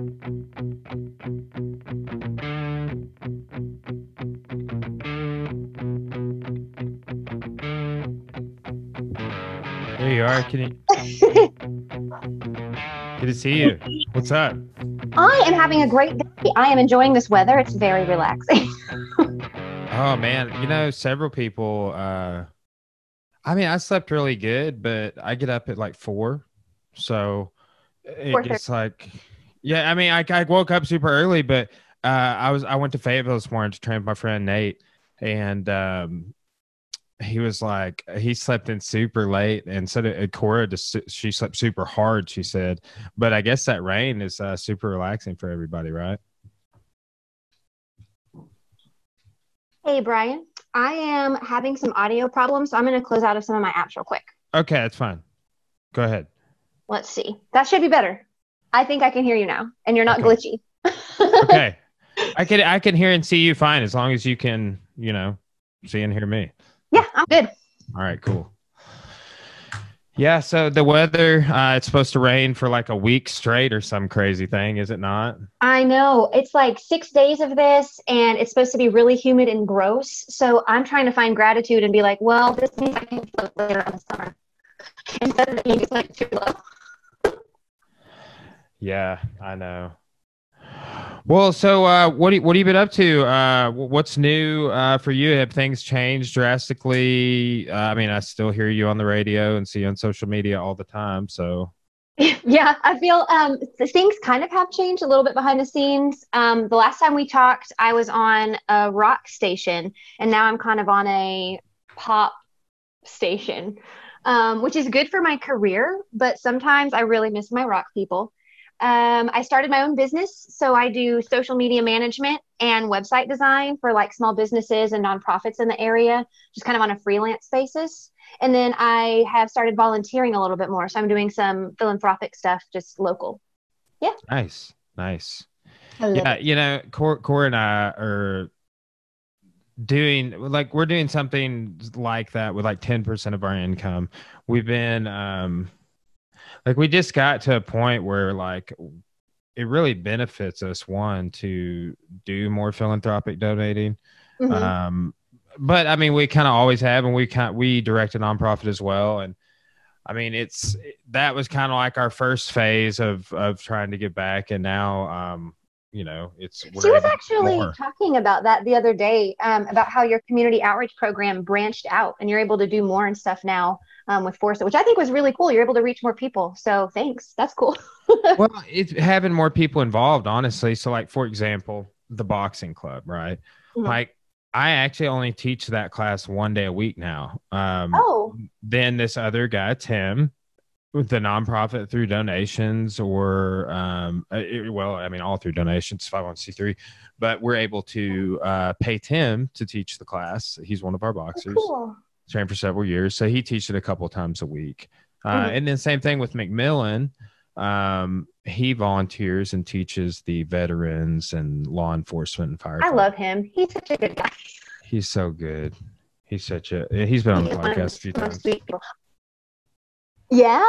There you are. Can you? Good to see you. What's up? I am having a great day. I am enjoying this weather. It's very relaxing. Oh man, you know, several people. uh I mean, I slept really good, but I get up at like four, so it, it's like, yeah. I mean, I, I woke up super early, but uh I was I went to Fayetteville this morning to train with my friend Nate, and um he was like he slept in super late, and so did Cora. Just she slept super hard. She said, but I guess that rain is uh, super relaxing for everybody, right? hey, Brian. I am having some audio problems, so I'm going to close out of some of my apps real quick. Okay, that's fine. Go ahead. Let's see. That should be better. I think I can hear you now, and you're not Okay. glitchy. okay i can i can hear and see you fine as long as you can you know see and hear me yeah, I'm good. all right cool yeah so the weather uh it's supposed to rain for like a week straight or some crazy thing is it not I know. It's like six days of this, and it's supposed to be really humid and gross. So I'm trying to find gratitude and be like, well, this means I can float later in the summer. Instead of being like too low. Yeah i know well so uh what you, what have you been up to uh what's new uh for you have things changed drastically uh, i mean i still hear you on the radio and see you on social media all the time so yeah, I feel um, things kind of have changed a little bit behind the scenes. Um, the last time we talked, I was on a rock station, and now I'm kind of on a pop station, um, which is good for my career. But sometimes I really miss my rock people. Um, I started my own business, so I do social media management and website design for like small businesses and nonprofits in the area, just kind of on a freelance basis. And then I have started volunteering a little bit more. So I'm doing some philanthropic stuff just local. Yeah. Nice nice yeah it. you know Cor, Cor and i are doing like we're doing something like that with like 10% of our income we've been um like we just got to a point where like it really benefits us one to do more philanthropic donating Mhm. um but i mean we kind of always have and we kind we direct a nonprofit as well and i mean it's that was kind of like our first phase of of trying to get back and now um you know it's she was able to do actually more. talking about that the other day um, about how your community outreach program branched out and you're able to do more and stuff now um, with Force, which I think was really cool. You're able to reach more people. So thanks. That's cool. well it's having more people involved honestly so like for example the boxing club right Mhm. like i actually only teach that class one day a week now um Oh, then this other guy tim with the nonprofit through donations or um uh, it- well i mean all through donations 501c3 but we're able to uh pay tim to teach the class he's one of our boxers cool. trained for several years so he teaches it a couple times a week uh, Mhm. and then same thing with mcmillan um he volunteers and teaches the veterans and law enforcement and fire I love him. He's such a good guy. he's so good he's such a he's been on the He's one of podcast a few times. Yeah.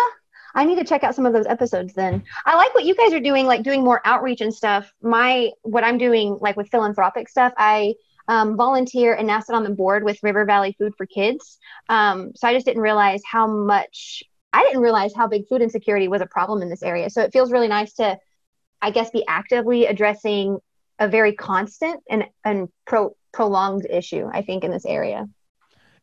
I need to check out some of those episodes then. I like what you guys are doing, like doing more outreach and stuff. My what I'm doing, like with philanthropic stuff, I um, volunteer and now sit on the board with River Valley Food for Kids. Um, so I just didn't realize how much I didn't realize how big food insecurity was a problem in this area. So it feels really nice to, I guess, be actively addressing a very constant and and pro, prolonged issue. I think in this area.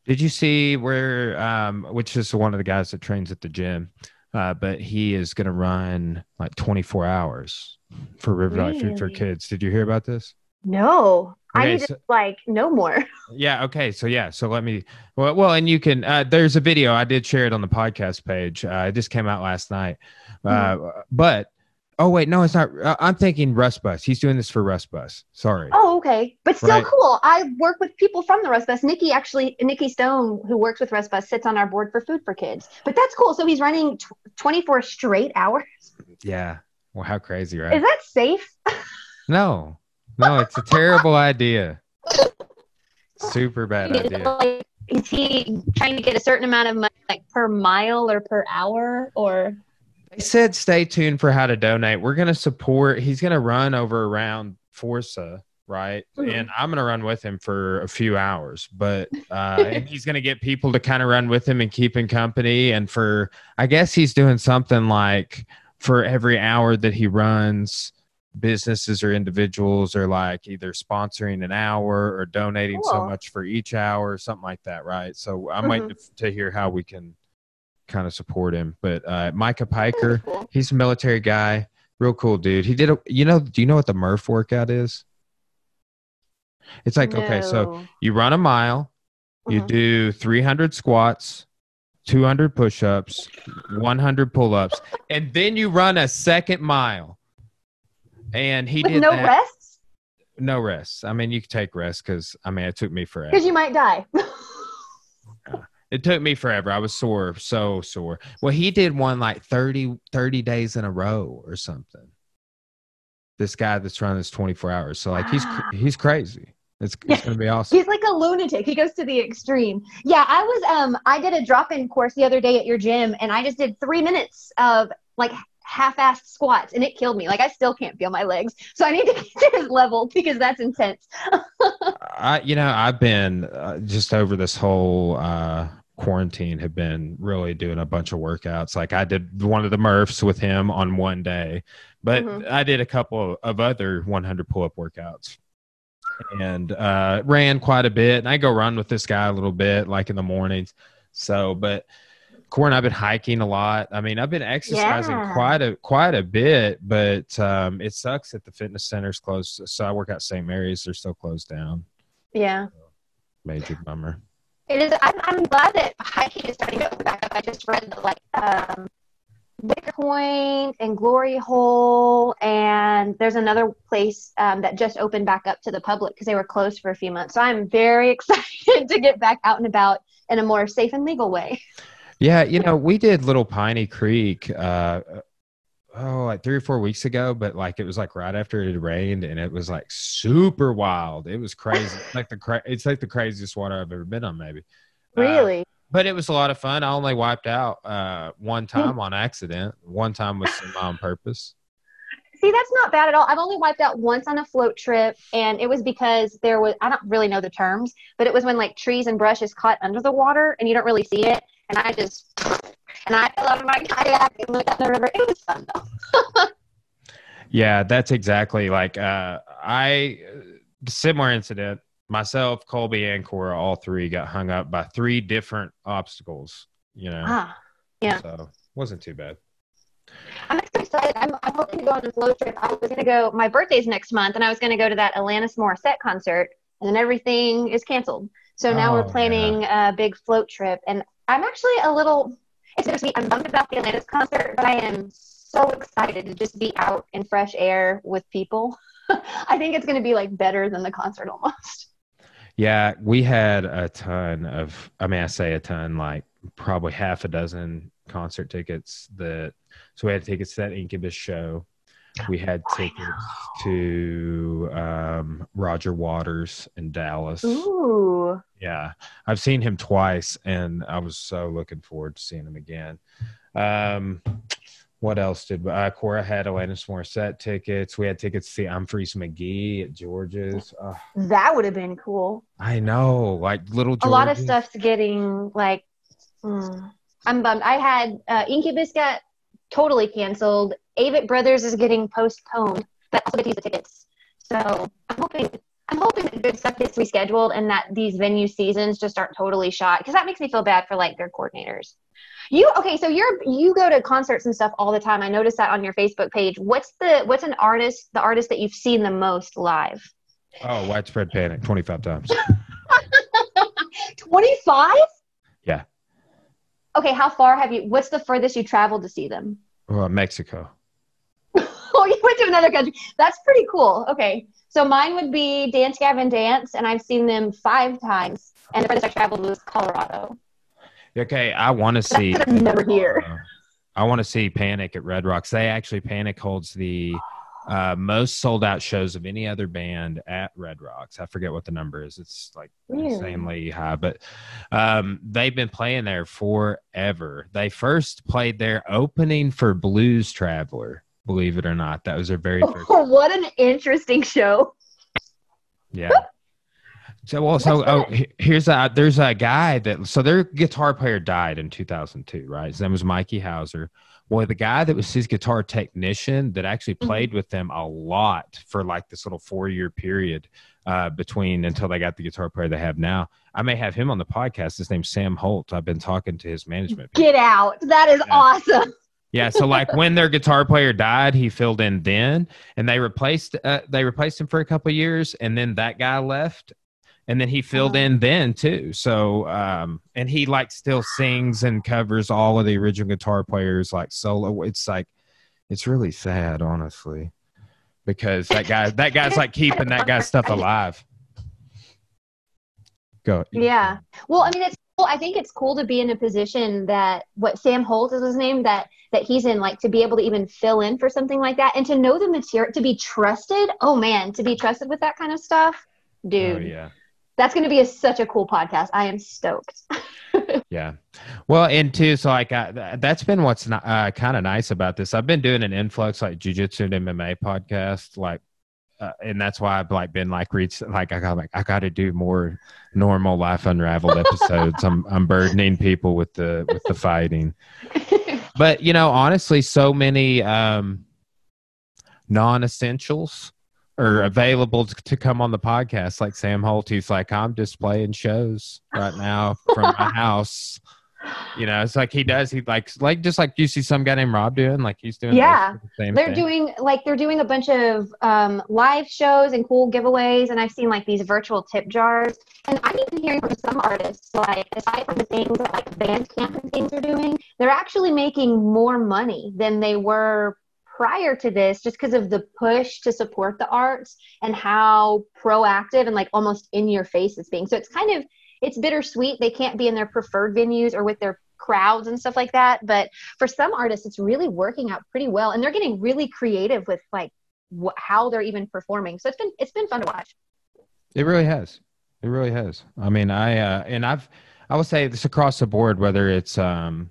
Did you see where, um, which is one of the guys that trains at the gym, uh, but he is going to run like 24 hours for River Valley Food for Kids. Did you hear about this? No, I Okay, need to like know more. Yeah. Okay. So yeah. So let me. Well, well, and you can. Uh, there's a video I did share it on the podcast page. Uh, it just came out last night. Uh, But oh wait, no, it's not. Uh, I'm thinking Russ Bus. He's doing this for Russ Bus. Sorry. Oh, okay. But still Right. cool. I work with people from the Rust Bus. Nikki actually, Nikki Stone, who works with Rust Bus, sits on our board for Food for Kids. But that's cool. So he's running tw 24 straight hours. Yeah. Well, how crazy, right? Is that safe? no, no, it's a terrible idea. Super bad idea. Like, is he trying to get a certain amount of money, like per mile or per hour? Or They said stay tuned for how to donate. We're gonna support. He's gonna run over around Forza, right? Mhm. And I'm gonna run with him for a few hours, but uh, and he's gonna get people to kind of run with him and keep him company. And for I guess he's doing something like for every hour that he runs, businesses or individuals are like either sponsoring an hour or donating so much for each hour, something like that, right? So I'm waiting to, to hear how we can kind of support him. But uh, Micah Piker, Cool. he's a military guy, real cool dude. He did a, you know, do you know what the Murph workout is? It's like okay, so you run a mile, you Mhm. do 300 squats, 200 push-ups, 100 pull-ups, and then you run a second mile. And he with did no that. rests No rest. I mean, you could take rest because I mean, it took me forever. because you might die. It took me forever. I was sore, so sore. Well, he did one like 30, 30 days in a row or something. This guy that's running this 24 hours. So like he's he's crazy. It's, Yeah. it's gonna be awesome. He's like a lunatic. He goes to the extreme. Yeah, I was um I did a drop-in course the other day at your gym and I just did 3 minutes of like half-assed squats and it killed me. Like I still can't feel my legs. So I need to get to his level because that's intense. I you know, I've been uh, just over this whole uh quarantine have been really doing a bunch of workouts. Like I did one of the Murphs with him on one day, but Mhm. I did a couple of other 100 pull-up workouts. and uh, ran quite a bit. And I go run with this guy a little bit, like in the mornings. So, but Corin, I've been hiking a lot. I mean, I've been exercising Yeah. quite a quite a bit, but um, it sucks that the fitness center's closed. So I work out St. Mary's; they're still closed down. Yeah. Major bummer. It is. I'm, I'm glad that hiking is starting to open back up. I just read that like um, Point and Glory Hole, and there's another place um, that just opened back up to the public because they were closed for a few months. So I'm very excited to get back out and about in a more safe and legal way. Yeah, you know, we did Little Piney Creek. Uh, oh, like three or four weeks ago, but like it was like right after it had rained, and it was like super wild. It was crazy. Like the cra- it's like the craziest water I've ever been on, maybe. Uh, Really? but it was a lot of fun. I only wiped out uh, one time on accident. One time was on purpose. See, that's not bad at all. I've only wiped out once on a float trip, and it was because there was, I don't really know the terms, but it was when like trees and brushes caught under the water and you don't really see it. And I just, and I fell out of my kayak and looked down the river. It was fun though. Yeah, that's exactly like uh, I similar incident. Myself, Colby, and Cora, all three got hung up by three different obstacles. You know, Ah, yeah. so wasn't too bad. I'm excited. I'm, I'm hoping to go on a float trip. I was going to go, my birthday's next month, and I was going to go to that Alanis Morissette concert, and then everything is canceled. So now Oh, we're planning a big float trip, and I'm actually a little, it's bittersweet. I'm bummed about the Alanis concert, but I am so excited to just be out in fresh air with people. I think it's going to be like better than the concert almost. Yeah, we had a ton of. I mean, I say a ton, like probably half a dozen concert tickets. That so we had tickets to that Incubus show. We had Oh, tickets to um, Roger Waters in Dallas. Ooh. Yeah, I've seen him twice, and I was so looking forward to seeing him again. Um, what else did uh, Cora had Alanis Morissette tickets? We had tickets to see Umphrey's McGee at George's. Uh, That would have been cool. I know, like little a lot of stuff's getting like mm, i'm bummed i had uh, incubus got totally canceled avett brothers is getting postponed but also to use the tickets. So i'm hoping i'm hoping that good stuff gets rescheduled and that these venue seasons just aren't totally shot because that makes me feel bad for like their coordinators. You okay so you're you go to concerts and stuff all the time. I noticed that on your facebook page. What's the what's an artist the artist that you've seen the most live? Oh, widespread panic, twenty five times. 25 Yeah. okay how far have you what's the furthest you traveled to see them? Oh, Mexico. Oh you went to another country that's pretty cool okay so mine would be dance gavin dance and i've seen them five times and the furthest i traveled was colorado Okay, I want to see. I'm never here. I want to see Panic at Red Rocks. They actually Panic holds the uh, most sold out shows of any other band at Red Rocks. I forget what the number is. It's like Really? insanely high, but um, they've been playing there forever. They first played there opening for Blues Traveler. Believe it or not, that was their very first. Oh, what an interesting show. Yeah. So well, so oh, here's a there's a guy that so their guitar player died in 2002, right? His name was Mikey Houser. Well, the guy that was his guitar technician that actually Mhm. played with them a lot for like this little four year period uh, between until they got the guitar player they have now. I may have him on the podcast. His name's Sam Holt. I've been talking to his management. people. Get out. That is Yeah. awesome. Yeah, so like when their guitar player died, he filled in then, and they replaced uh, they replaced him for a couple of years, and then that guy left, and then he filled Uh-huh. in then too. So um, and he like still sings and covers all of the original guitar players like solo. It's like it's really sad, honestly, because that guy that guy's like keeping that guy's stuff alive. Go. Yeah. Well, I mean, it's cool. I think it's cool to be in a position that what Sam Holt is his name that that he's in, like to be able to even fill in for something like that and to know the material, to be trusted. Oh man, to be trusted with that kind of stuff, dude. Oh yeah. That's going to be a, such a cool podcast. I am stoked. Yeah. Well, and too, so like I, that's been what's ni- uh, kind of nice about this. I've been doing an influx like jujitsu and MMA podcast, like, uh, and that's why I've like been like reach like I got like I got to do more normal life unraveled episodes. I'm I'm burdening people with the with the fighting, but you know, honestly, so many um non-essentials are available to, to come on the podcast. Like Sam Holt, he's like, I'm just playing shows right now from my house. You know, it's like he does. He likes like just like you see some guy named Rob doing. Like he's doing Yeah. the same they're thing. doing like they're doing a bunch of um, live shows and cool giveaways and i've seen like these virtual tip jars and i'm even hearing from some artists like aside from the things that like bandcamp and things are doing they're actually making more money than they were prior to this just because of the push to support the arts and how proactive and like almost in your face it's being so it's kind of it's bittersweet they can't be in their preferred venues or with their crowds and stuff like that but for some artists it's really working out pretty well and they're getting really creative with like wh- how they're even performing so it's been it's been fun to watch It really has. It really has. I mean, I uh, and I've I would say this across the board, whether it's um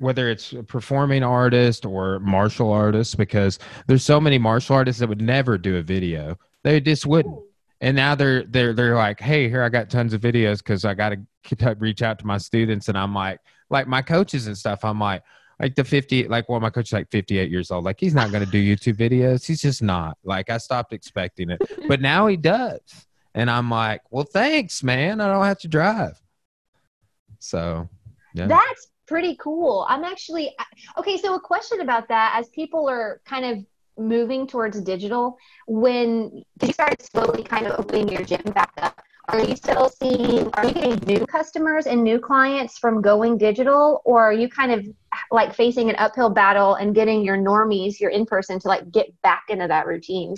whether it's a performing artist or martial artists, because there's so many martial artists that would never do a video. They just wouldn't. And now they're they're they're like, hey, here I got tons of videos because I got to uh, reach out to my students, and I'm like, like my coaches and stuff. I'm like, like the 50, like well, my coach is like 58 years old. Like he's not going to do YouTube videos. He's just not. Like I stopped expecting it, but now he does, and I'm like, well, thanks, man. I don't have to drive. So, yeah. that's pretty cool i'm actually okay so a question about that as people are kind of moving towards digital when you started slowly kind of opening your gym back up are you still seeing are you getting new customers and new clients from going digital or are you kind of like facing an uphill battle and getting your normies your in person to like get back into that routine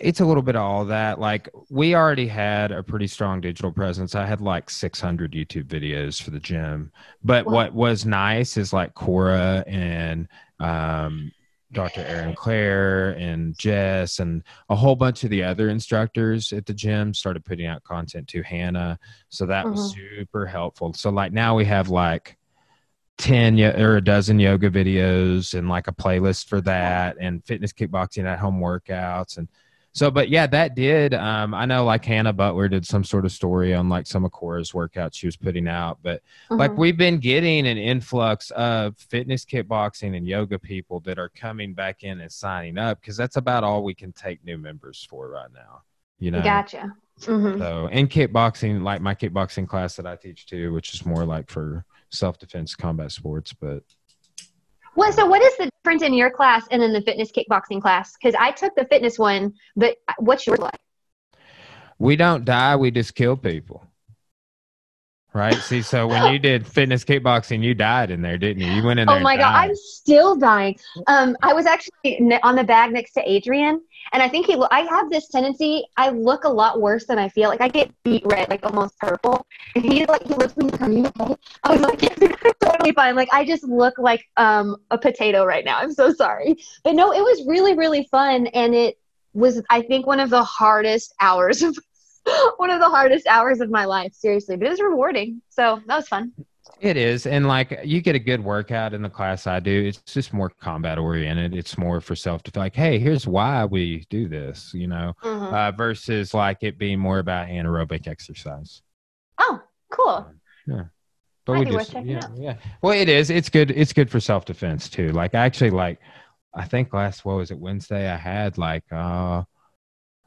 It's a little bit of all that. Like we already had a pretty strong digital presence. I had like 600 YouTube videos for the gym. But Wow. what was nice is like Cora and um, Dr. Aaron Clare and Jess and a whole bunch of the other instructors at the gym started putting out content to Hannah. So that was mm-hmm. super helpful. So like now we have like 10 or a dozen yoga videos and like a playlist for that and fitness kickboxing at home workouts and so but yeah that did um i know like hannah butler did some sort of story on like some of cora's workouts she was putting out but like Mhm. we've been getting an influx of fitness kickboxing and yoga people that are coming back in and signing up because that's about all we can take new members for right now you know? Gotcha. Hmm so and kickboxing like my kickboxing class that i teach too which is more like for self-defense combat sports but What so what is the difference in your class and then the fitness kickboxing class? Because I took the fitness one, but what's yours like? we don't die we just kill people Right. See, so when you did fitness kickboxing, you died in there, didn't you? You went in there. Oh my god, I'm still dying. Um, I was actually on the bag next to Adrian, and I think he. I have this tendency. I look a lot worse than I feel. Like I get beet red, like almost purple. And he like he looks me like, "Are you? I was like, "Yes, totally fine." Like I just look like um a potato right now. I'm so sorry, but no, it was really really fun, and it was I think one of the hardest hours of one of the hardest hours of my life, seriously. But it was rewarding. So that was fun. It is. And like you get a good workout in the class I do. It's just more combat oriented. It's more for self to like, hey, here's why we do this, you know, mm-hmm. uh, versus like it being more about anaerobic exercise. Oh, cool. Yeah. But we just, yeah, yeah. Well, it is. It's good. It's good for self defense too. Like actually, like I think last what was it Wednesday? I had like uh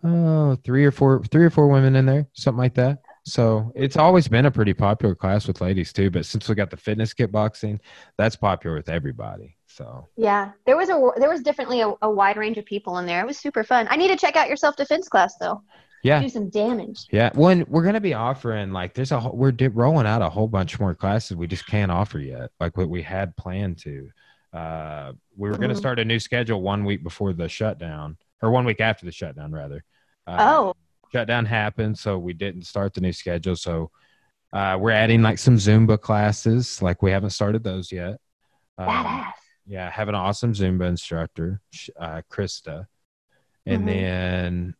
oh, three or four, three or four women in there, something like that. So it's always been a pretty popular class with ladies too. But since we got the fitness kickboxing, that's popular with everybody. So yeah, there was a there was definitely a, a wide range of people in there. It was super fun. I need to check out your self defense class though. Yeah, do some damage. Yeah, when we're gonna be offering like there's a we're di- rolling out a whole bunch more classes we just can't offer yet, like what we had planned to. Uh, we were mm-hmm. gonna start a new schedule one week before the shutdown, or one week after the shutdown, rather. Uh, oh. Shutdown happened, so we didn't start the new schedule. So uh, we're adding like some Zumba classes. Like we haven't started those yet. Um. Yeah, have an awesome Zumba instructor, uh, Krista, and mm-hmm. then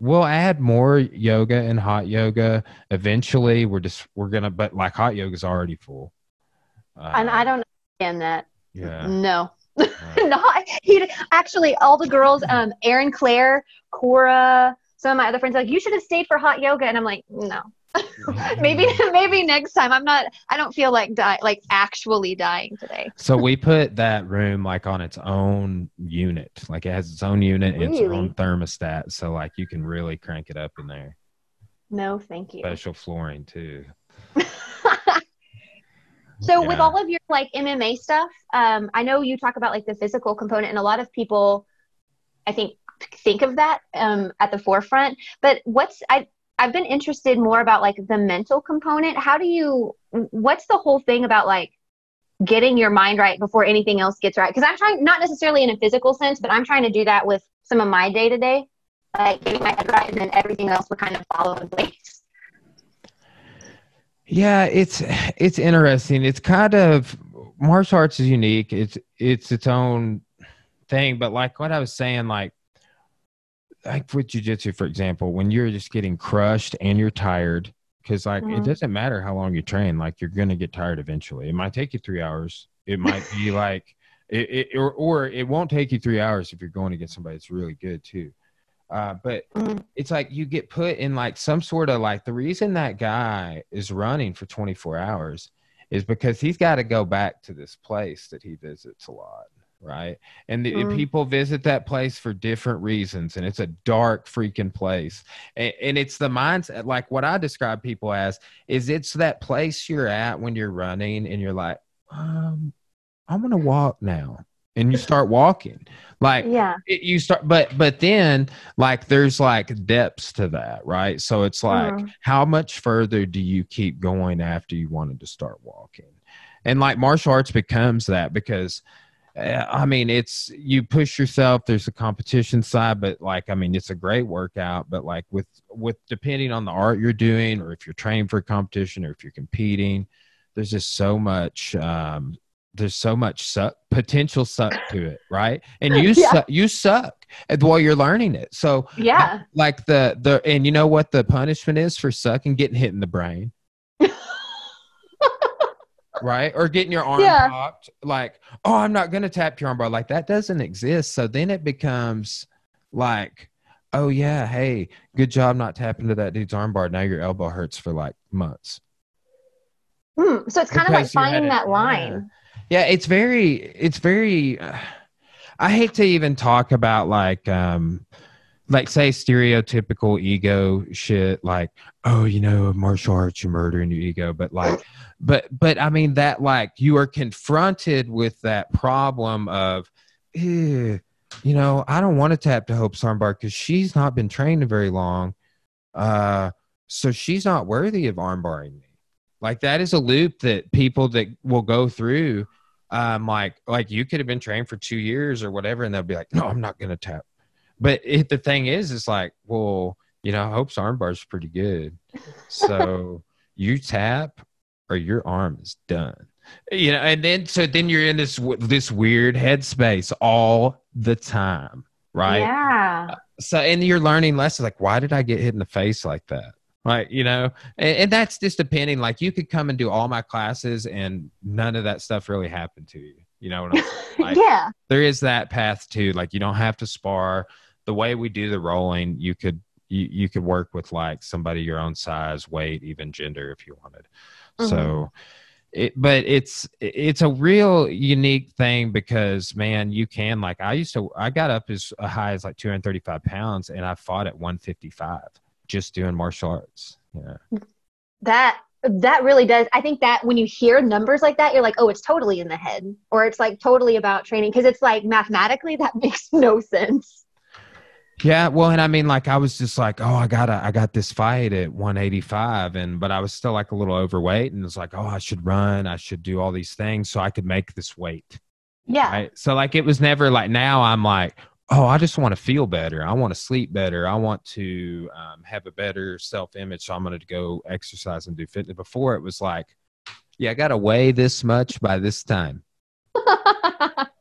we'll add more yoga and hot yoga. Eventually, we're just we're gonna, but like hot yoga is already full. Uh, and I don't understand that. Yeah. No. Not he actually all the girls, um, Erin Claire, Cora, some of my other friends like, you should have stayed for hot yoga. And I'm like, no. maybe maybe next time i'm not i don't feel like die like actually dying today so we put that room like on its own unit like it has its own unit really? its own thermostat so like you can really crank it up in there no thank you special flooring too So yeah. with all of your like MMA stuff, um, I know you talk about like the physical component, and a lot of people, I think, think of that um, at the forefront. But what's I I've been interested more about like the mental component. How do you? What's the whole thing about like getting your mind right before anything else gets right? Because I'm trying, not necessarily in a physical sense, but I'm trying to do that with some of my day to day, like getting my head right, and then everything else would kind of follow in place. Yeah, it's it's interesting. It's kind of martial arts is unique. It's it's its own thing. But like what I was saying, like like with jujitsu, for example, when you're just getting crushed and you're tired, because like mm-hmm. it doesn't matter how long you train, like you're gonna get tired eventually. It might take you three hours. It might be like it, it or or it won't take you three hours if you're going against somebody that's really good too. Uh, but mm-hmm. it's like you get put in like some sort of like the reason that guy is running for 24 hours is because he's got to go back to this place that he visits a lot right? And, the, mm-hmm. and, people visit that place for different reasons and it's a dark freaking place. And, and, it's the mindset like what i describe people as is it's that place you're at when you're running and you're like um, i'm gonna walk now and you start walking. Like yeah. it, you start but but then like there's like depths to that right? So it's like mm. how much further do you keep going after you wanted to start walking? And like martial arts becomes that because uh, i mean it's you push yourself there's a competition side but like i mean it's a great workout but like with with depending on the art you're doing or if you're training for a competition or if you're competing there's just so much um there's so much suck potential suck to it right? And you yeah. suck you suck while you're learning it. So yeah. like the the and you know what the punishment is for sucking? Getting hit in the brain right or getting your arm yeah. popped like oh i'm not gonna tap your arm bar like that doesn't exist so then it becomes like oh yeah hey good job not tapping to that dude's arm bar now your elbow hurts for like months Hmm. So it's kind because of like finding that line. Yeah, it's very, it's very. Uh, I hate to even talk about like, um, like say stereotypical ego shit, like oh, you know, martial arts, you're murdering your ego, but like, but but I mean that like you are confronted with that problem of, you know, I don't want to tap to Hope armbar because she's not been trained very long, uh, so she's not worthy of armbarring me Like that is a loop that people that will go through. Um, like like you could have been trained for two years or whatever, and they'll be like, "No, I'm not gonna tap." But it, the thing is, it's like, well, you know, Hope's armbar is pretty good, so you tap or your arm is done. You know, and then so then you're in this this weird headspace all the time, right? Yeah. Uh, so and you're learning lessons like, why did I get hit in the face like that? Right, you know, and, and that's just depending. Like, you could come and do all my classes, and none of that stuff really happened to you. You know what I'm saying? Like, yeah. there is that path too. Like, you don't have to spar. The way we do the rolling, you could you, you could work with like somebody your own size, weight, even gender if you wanted. Mhm. So, it, but it's it's a real unique thing because man, you can like I used to I got up as high as like 235 pounds and I fought at 155 just doing martial arts. Yeah. That that really does. I think that when you hear numbers like that, you're like, oh, it's totally in the head, or it's like totally about training because it's like mathematically that makes no sense. Yeah, well, and I mean, like, I was just like, oh, I got to I got this fight at 185, and but I was still like a little overweight, and it's like, oh, I should run, I should do all these things so I could make this weight. Yeah. Right. So like, it was never like. Now I'm like, oh, I just want to feel better. I want to sleep better. I want to um, have a better self image. So I'm going to go exercise and do fitness. Before it was like, yeah, I got to weigh this much by this time.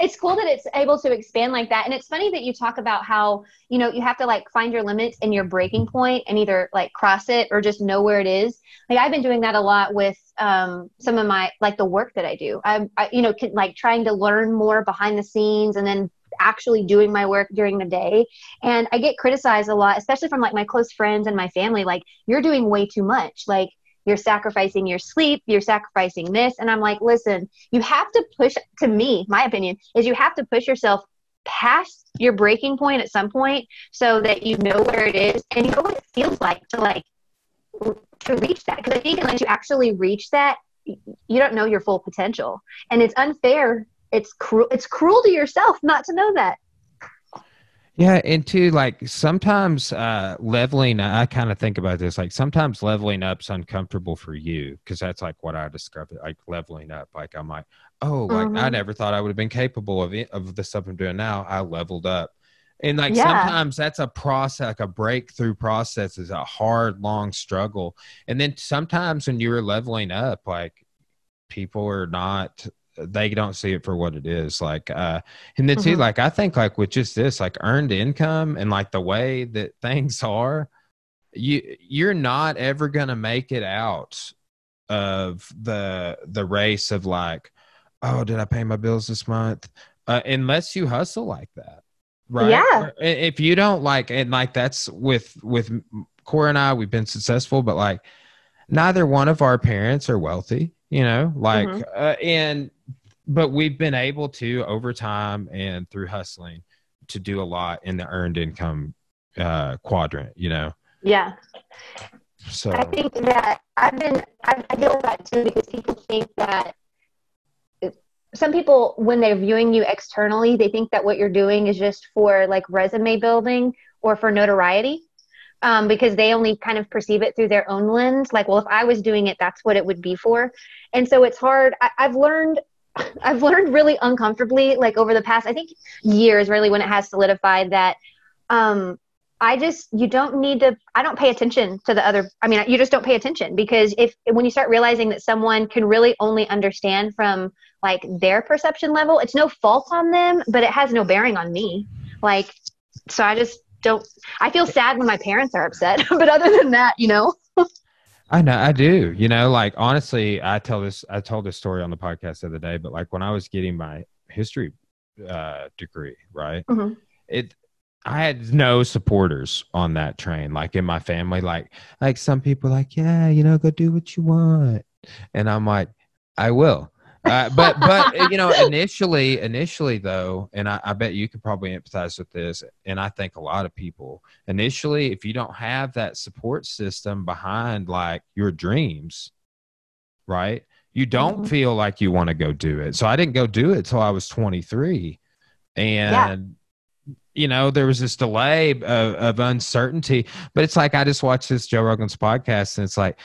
it's cool that it's able to expand like that. And it's funny that you talk about how, you know, you have to like find your limits and your breaking point and either like cross it or just know where it is. Like I've been doing that a lot with um, some of my, like the work that I do. I'm, I, you know, can, like trying to learn more behind the scenes and then actually doing my work during the day. And I get criticized a lot, especially from like my close friends and my family, like, you're doing way too much. Like, you're sacrificing your sleep, you're sacrificing this. And I'm like, listen, you have to push, to me, my opinion is you have to push yourself past your breaking point at some point so that you know where it is and you know what it feels like to like to reach that. Because i think unless you actually reach that you don't know your full potential. And it's unfair. It's cruel it's cruel to yourself not to know that Yeah, and two, like sometimes uh, leveling. I kind of think about this. Like sometimes leveling up's uncomfortable for you because that's like what I describe it, like leveling up. Like I'm like, oh, like I Mhm. never thought I would have been capable of it, of the stuff I'm doing now. I leveled up, and like Yeah. sometimes that's a process, like a breakthrough process is a hard, long struggle. And then sometimes when you're leveling up, like people are not they don't see it for what it is like uh and then too Mhm. like i think like with just this like earned income and like the way that things are you you're not ever gonna make it out of the the race of like oh did i pay my bills this month uh, unless you hustle like that right Yeah. If you don't like and like that's with with Cora and i we've been successful but like neither one of our parents are wealthy you know like Mhm. uh, and but we've been able to over time and through hustling to do a lot in the earned income uh quadrant you know yeah so I think that I've been, I, I deal with that too because people think that some people, when they're viewing you externally, they think that what you're doing is just for like resume building or for notoriety. Um, because they only kind of perceive it through their own lens. Like, well, if I was doing it, that's what it would be for. And so it's hard. I, I've learned, I've learned really uncomfortably, like over the past, I think years, really, when it has solidified that um, I just you don't need to I don't pay attention to the other I mean you just don't pay attention because if when you start realizing that someone can really only understand from like their perception level it's no fault on them but it has no bearing on me. Like so I just don't I feel sad when my parents are upset but other than that you know I know I do. You know, like honestly, I tell this I told this story on the podcast the other day, but like when I was getting my history uh degree, right? Mhm. It I had no supporters on that train, like in my family. Like like some people like, yeah, you know, go do what you want. And I'm like, I will. Uh, but but you know initially initially though and I, I bet you could probably empathize with this and i think a lot of people initially if you don't have that support system behind like your dreams right you don't Mhm. feel like you want to go do it so i didn't go do it till i was 23 and you know, there was this delay of, of, uncertainty. But it's like I just watched this Joe Rogan's podcast, and it's like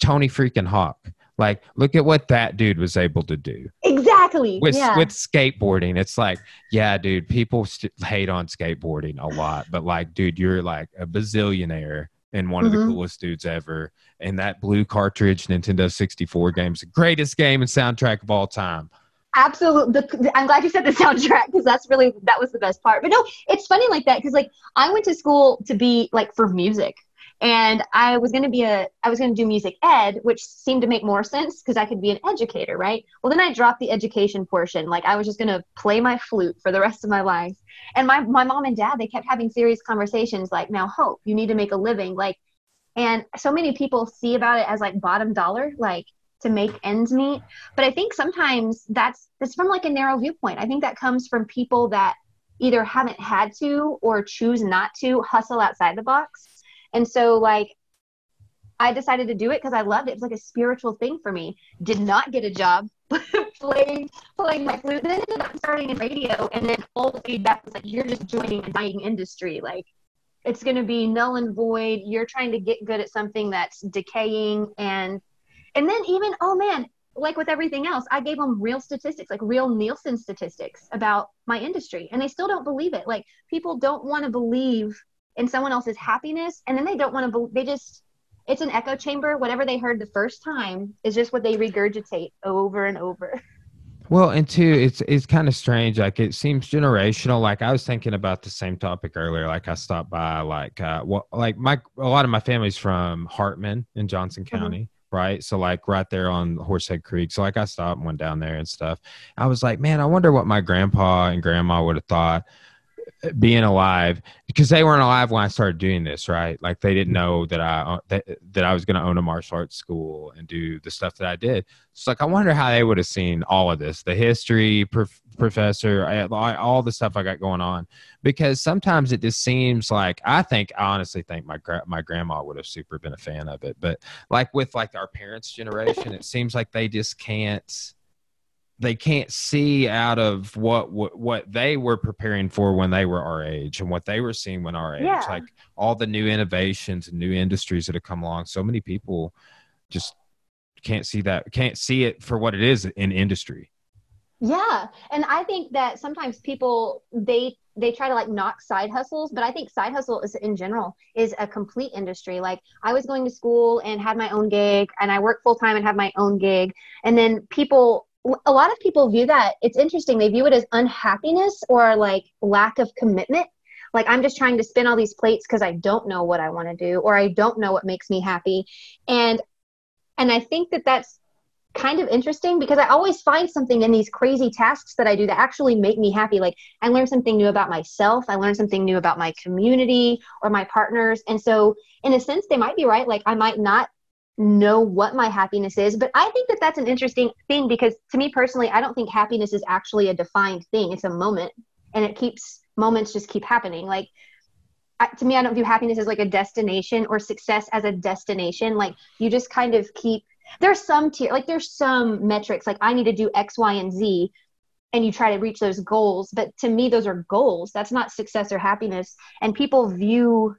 Tony freaking Hawk. Like, look at what that dude was able to do. Exactly. With yeah. with skateboarding, it's like, yeah, dude, people st- hate on skateboarding a lot, but like, dude, you're like a bazillionaire and one mm-hmm. of the mm-hmm. coolest dudes ever. And that blue cartridge Nintendo 64 game is the greatest game and soundtrack of all time. Absolutely. The, I'm glad you said the soundtrack because that's really that was the best part. But no, it's funny like that because like I went to school to be like for music, and I was going to be a I was going to do music ed, which seemed to make more sense because I could be an educator, right? Well, then I dropped the education portion. Like I was just going to play my flute for the rest of my life. And my my mom and dad they kept having serious conversations like, "Now, hope you need to make a living." Like, and so many people see about it as like bottom dollar, like to make ends meet. But I think sometimes that's that's from like a narrow viewpoint. I think that comes from people that either haven't had to or choose not to hustle outside the box. And so like I decided to do it because I loved it. It was like a spiritual thing for me. Did not get a job playing playing my flute. Then ended up starting in radio, and then all the feedback was like, "You're just joining a dying industry. Like, it's going to be null and void. You're trying to get good at something that's decaying, and and then even, oh man, like with everything else, I gave them real statistics, like real Nielsen statistics about my industry, and they still don't believe it. Like people don't want to believe in someone else's happiness, and then they don't want to. They just it's an echo chamber. Whatever they heard the first time is just what they regurgitate over and over. Well, and two, it's it's kind of strange. Like it seems generational. Like I was thinking about the same topic earlier. Like I stopped by, like uh, well, like my a lot of my family's from Hartman in Johnson mm-hmm. County, right? So like right there on Horsehead Creek. So like I stopped and went down there and stuff. I was like, man, I wonder what my grandpa and grandma would have thought being alive because they weren't alive when I started doing this, right? Like they didn't know that I uh, that, that I was going to own a martial arts school and do the stuff that I did. So like I wonder how they would have seen all of this, the history, prof- professor, I, all the stuff I got going on. Because sometimes it just seems like I think I honestly think my gra- my grandma would have super been a fan of it, but like with like our parents' generation, it seems like they just can't they can't see out of what, what what they were preparing for when they were our age and what they were seeing when our age yeah. like all the new innovations and new industries that have come along so many people just can't see that can't see it for what it is in industry yeah. And I think that sometimes people they they try to like knock side hustles, but I think side hustle is in general is a complete industry. Like I was going to school and had my own gig and I work full time and have my own gig. And then people a lot of people view that it's interesting. They view it as unhappiness or like lack of commitment. Like I'm just trying to spin all these plates because I don't know what I want to do or I don't know what makes me happy. And and I think that that's kind of interesting because I always find something in these crazy tasks that I do that actually make me happy. Like I learn something new about myself, I learn something new about my community or my partners. And so, in a sense, they might be right. Like I might not know what my happiness is, but I think that that's an interesting thing because to me personally, I don't think happiness is actually a defined thing. It's a moment and it keeps moments just keep happening. Like to me, I don't view happiness as like a destination or success as a destination. Like you just kind of keep there's some tier like there's some metrics like i need to do x y and z and you try to reach those goals but to me those are goals that's not success or happiness and people view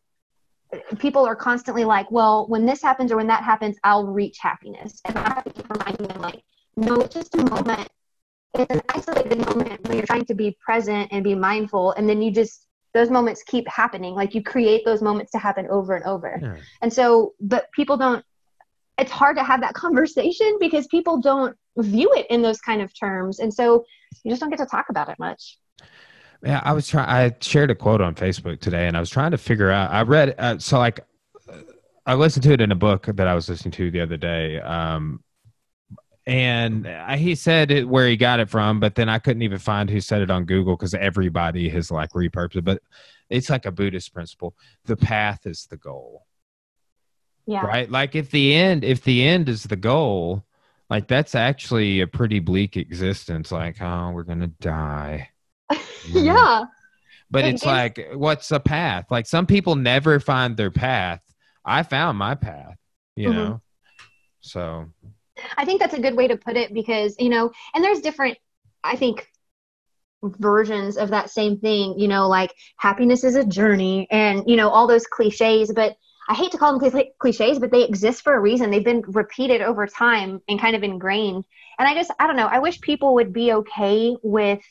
people are constantly like well when this happens or when that happens i'll reach happiness. And i have to keep reminding them like no it's just a moment. It's an isolated moment when you're trying to be present and be mindful and then you just those moments keep happening. Like you create those moments to happen over and over. Yeah. and so but people don't it's hard to have that conversation because people don't view it in those kind of terms. And so you just don't get to talk about it much yeah i was trying i shared a quote on facebook today and i was trying to figure out i read uh, so like i listened to it in a book that i was listening to the other day um, and he said it where he got it from but then i couldn't even find who said it on google because everybody has like repurposed it but it's like a buddhist principle the path is the goal yeah. Right? Like if the end if the end is the goal, like that's actually a pretty bleak existence like oh, we're going yeah. But it's like what's a path? Like some people never find their path. I found my path, you mm-hmm. know. So I think that's a good way to put it because, you know, and there's different I think versions of that same thing, you know, like happiness is a journey and, you know, all those cliches. But I hate to call them cliches, but they exist for a reason. They've been repeated over time and kind of ingrained. And I just, I don't know, I wish people would be okay with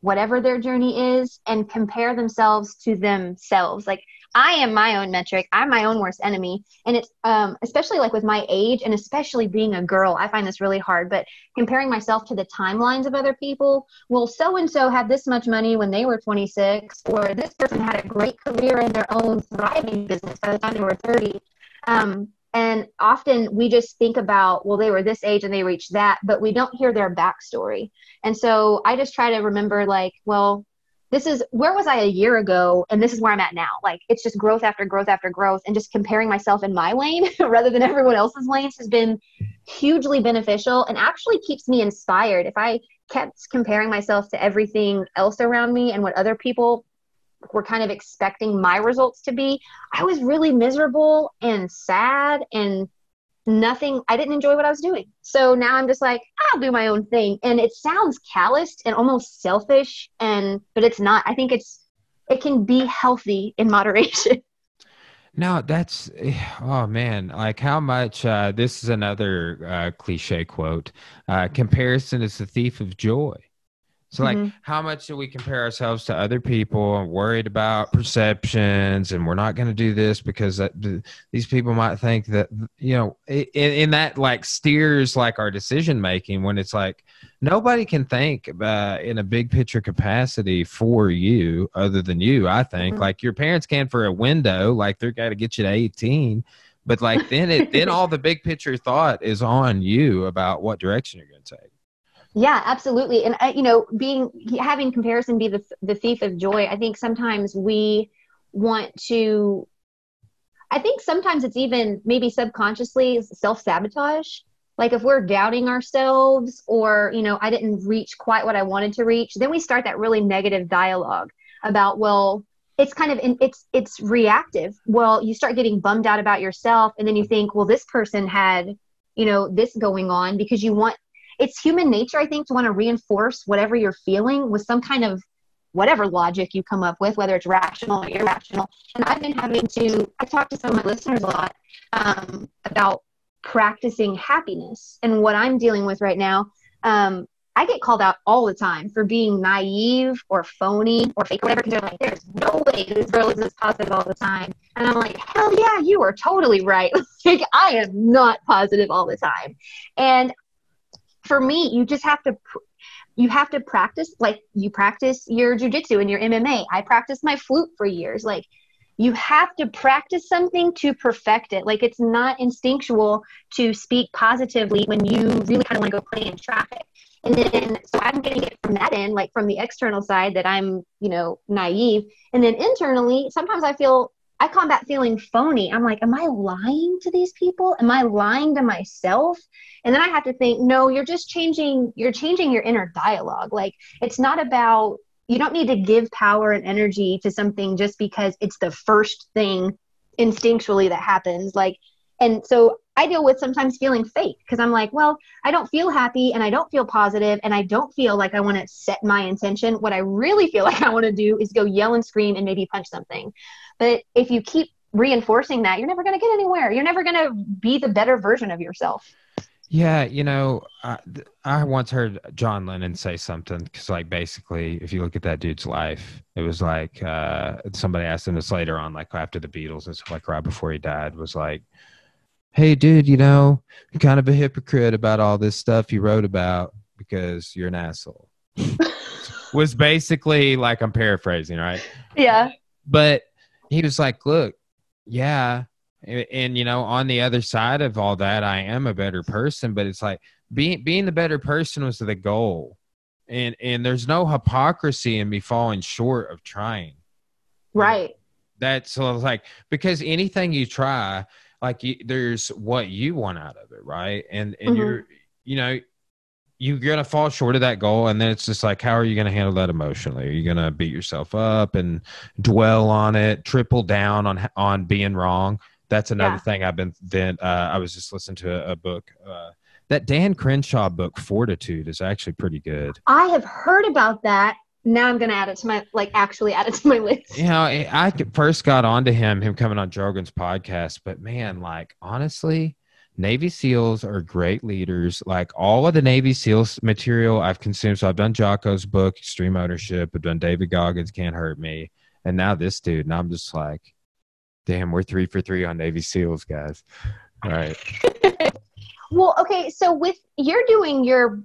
whatever their journey is and compare themselves to themselves. Like, I am my own metric. I'm my own worst enemy. And it's um, especially like with my age and especially being a girl, I find this really hard. But comparing myself to the timelines of other people, well, so and so had this much money when they were 26, or this person had a great career in their own thriving business by the time they were 30. Um, and often we just think about, well, they were this age and they reached that, but we don't hear their backstory. And so I just try to remember, like, well, this is where was I a year ago and this is where I'm at now. Like it's just growth after growth after growth and just comparing myself in my lane rather than everyone else's lanes has been hugely beneficial and actually keeps me inspired. If I kept comparing myself to everything else around me and what other people were kind of expecting my results to be, I was really miserable and sad and nothing i didn't enjoy what i was doing. So now i'm just like i'll do my own thing. And it sounds calloused and almost selfish and but it's not. I think it's it can be healthy in moderation. No that's oh man like how much uh this is another uh cliche quote uh comparison is the thief of joy so, like, mm-hmm. how much do we compare ourselves to other people and worried about perceptions? And we're not going to do this because that, these people might think that, you know, in, in that like steers like our decision making when it's like nobody can think uh, in a big picture capacity for you other than you. I think mm-hmm. like your parents can for a window, like they're got to get you to 18. But like then it, then all the big picture thought is on you about what direction you're going to take. Yeah, absolutely. And uh, you know, being having comparison be the the thief of joy. I think sometimes we want to. I think sometimes it's even maybe subconsciously self sabotage. Like if we're doubting ourselves, or you know, I didn't reach quite what I wanted to reach, then we start that really negative dialogue about, well, it's kind of in, it's it's reactive. Well, you start getting bummed out about yourself, and then you think, well, this person had you know this going on because you want it's human nature, I think, to want to reinforce whatever you're feeling with some kind of whatever logic you come up with, whether it's rational or irrational. And I've been having to, I talk to some of my listeners a lot um, about practicing happiness. And what I'm dealing with right now, um, I get called out all the time for being naive or phony or fake or whatever because they're like, there's no way this girl is this positive all the time. And I'm like, hell yeah, you are totally right. like, I am not positive all the time. And for me, you just have to you have to practice like you practice your jujitsu and your MMA. I practiced my flute for years. Like you have to practice something to perfect it. Like it's not instinctual to speak positively when you really kind of want to go play in traffic. And then so I'm getting it from that end, like from the external side that I'm, you know, naive. And then internally, sometimes I feel I combat feeling phony. I'm like, am I lying to these people? Am I lying to myself? And then I have to think, no, you're just changing, you're changing your inner dialogue. Like it's not about, you don't need to give power and energy to something just because it's the first thing instinctually that happens. Like, and so I deal with sometimes feeling fake because I'm like, well, I don't feel happy and I don't feel positive and I don't feel like I want to set my intention. What I really feel like I want to do is go yell and scream and maybe punch something. But if you keep reinforcing that, you're never going to get anywhere. You're never going to be the better version of yourself. Yeah, you know, I, I once heard John Lennon say something because, like, basically, if you look at that dude's life, it was like uh, somebody asked him this later on, like after the Beatles and stuff, like right before he died, was like, "Hey, dude, you know, you're kind of a hypocrite about all this stuff you wrote about because you're an asshole." was basically like I'm paraphrasing, right? Yeah. But he was like, look, yeah. And, and, you know, on the other side of all that, I am a better person, but it's like being, being the better person was the goal. And, and there's no hypocrisy in me falling short of trying. Right. That's so like, because anything you try, like there's what you want out of it. Right. And, and mm-hmm. you're, you know, you're gonna fall short of that goal and then it's just like how are you gonna handle that emotionally are you gonna beat yourself up and dwell on it triple down on on being wrong that's another yeah. thing i've been then uh, i was just listening to a, a book uh, that dan crenshaw book fortitude is actually pretty good i have heard about that now I'm gonna add it to my like actually add it to my list. You know, I I first got onto him, him coming on Joe Rogan's podcast, but man, like honestly, Navy SEALs are great leaders. Like all of the Navy SEALs material I've consumed. So I've done Jocko's book, Extreme Ownership. I've done David Goggins, Can't Hurt Me. And now this dude. And I'm just like, damn, we're three for three on Navy SEALs, guys. All right. well, okay. So with you're doing your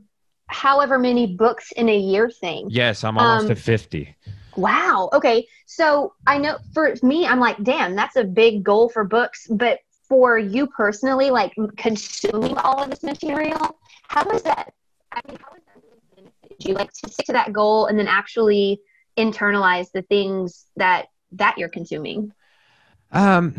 however many books in a year thing. Yes, I'm almost um, at 50. Wow. Okay. So I know for me, I'm like, damn, that's a big goal for books. But for you personally, like consuming all of this material, how is that? I mean, how is that benefited you? Like to stick to that goal and then actually internalize the things that that you're consuming. Um,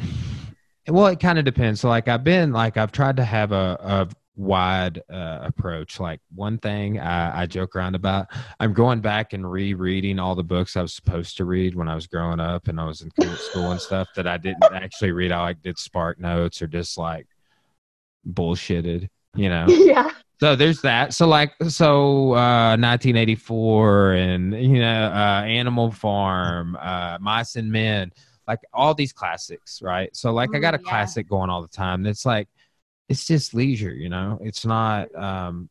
well, it kind of depends. So, like, I've been like I've tried to have a, a wide uh, approach. Like one thing I, I, joke around about, I'm going back and rereading all the books I was supposed to read when I was growing up and I was in school and stuff that I didn't actually read. I like did spark notes or just like bullshitted, you know? Yeah. So there's that. So like so uh 1984 and you know uh Animal Farm, uh Mice and Men, like all these classics, right? So like I got a yeah. classic going all the time. It's like it's just leisure, you know. It's not, um,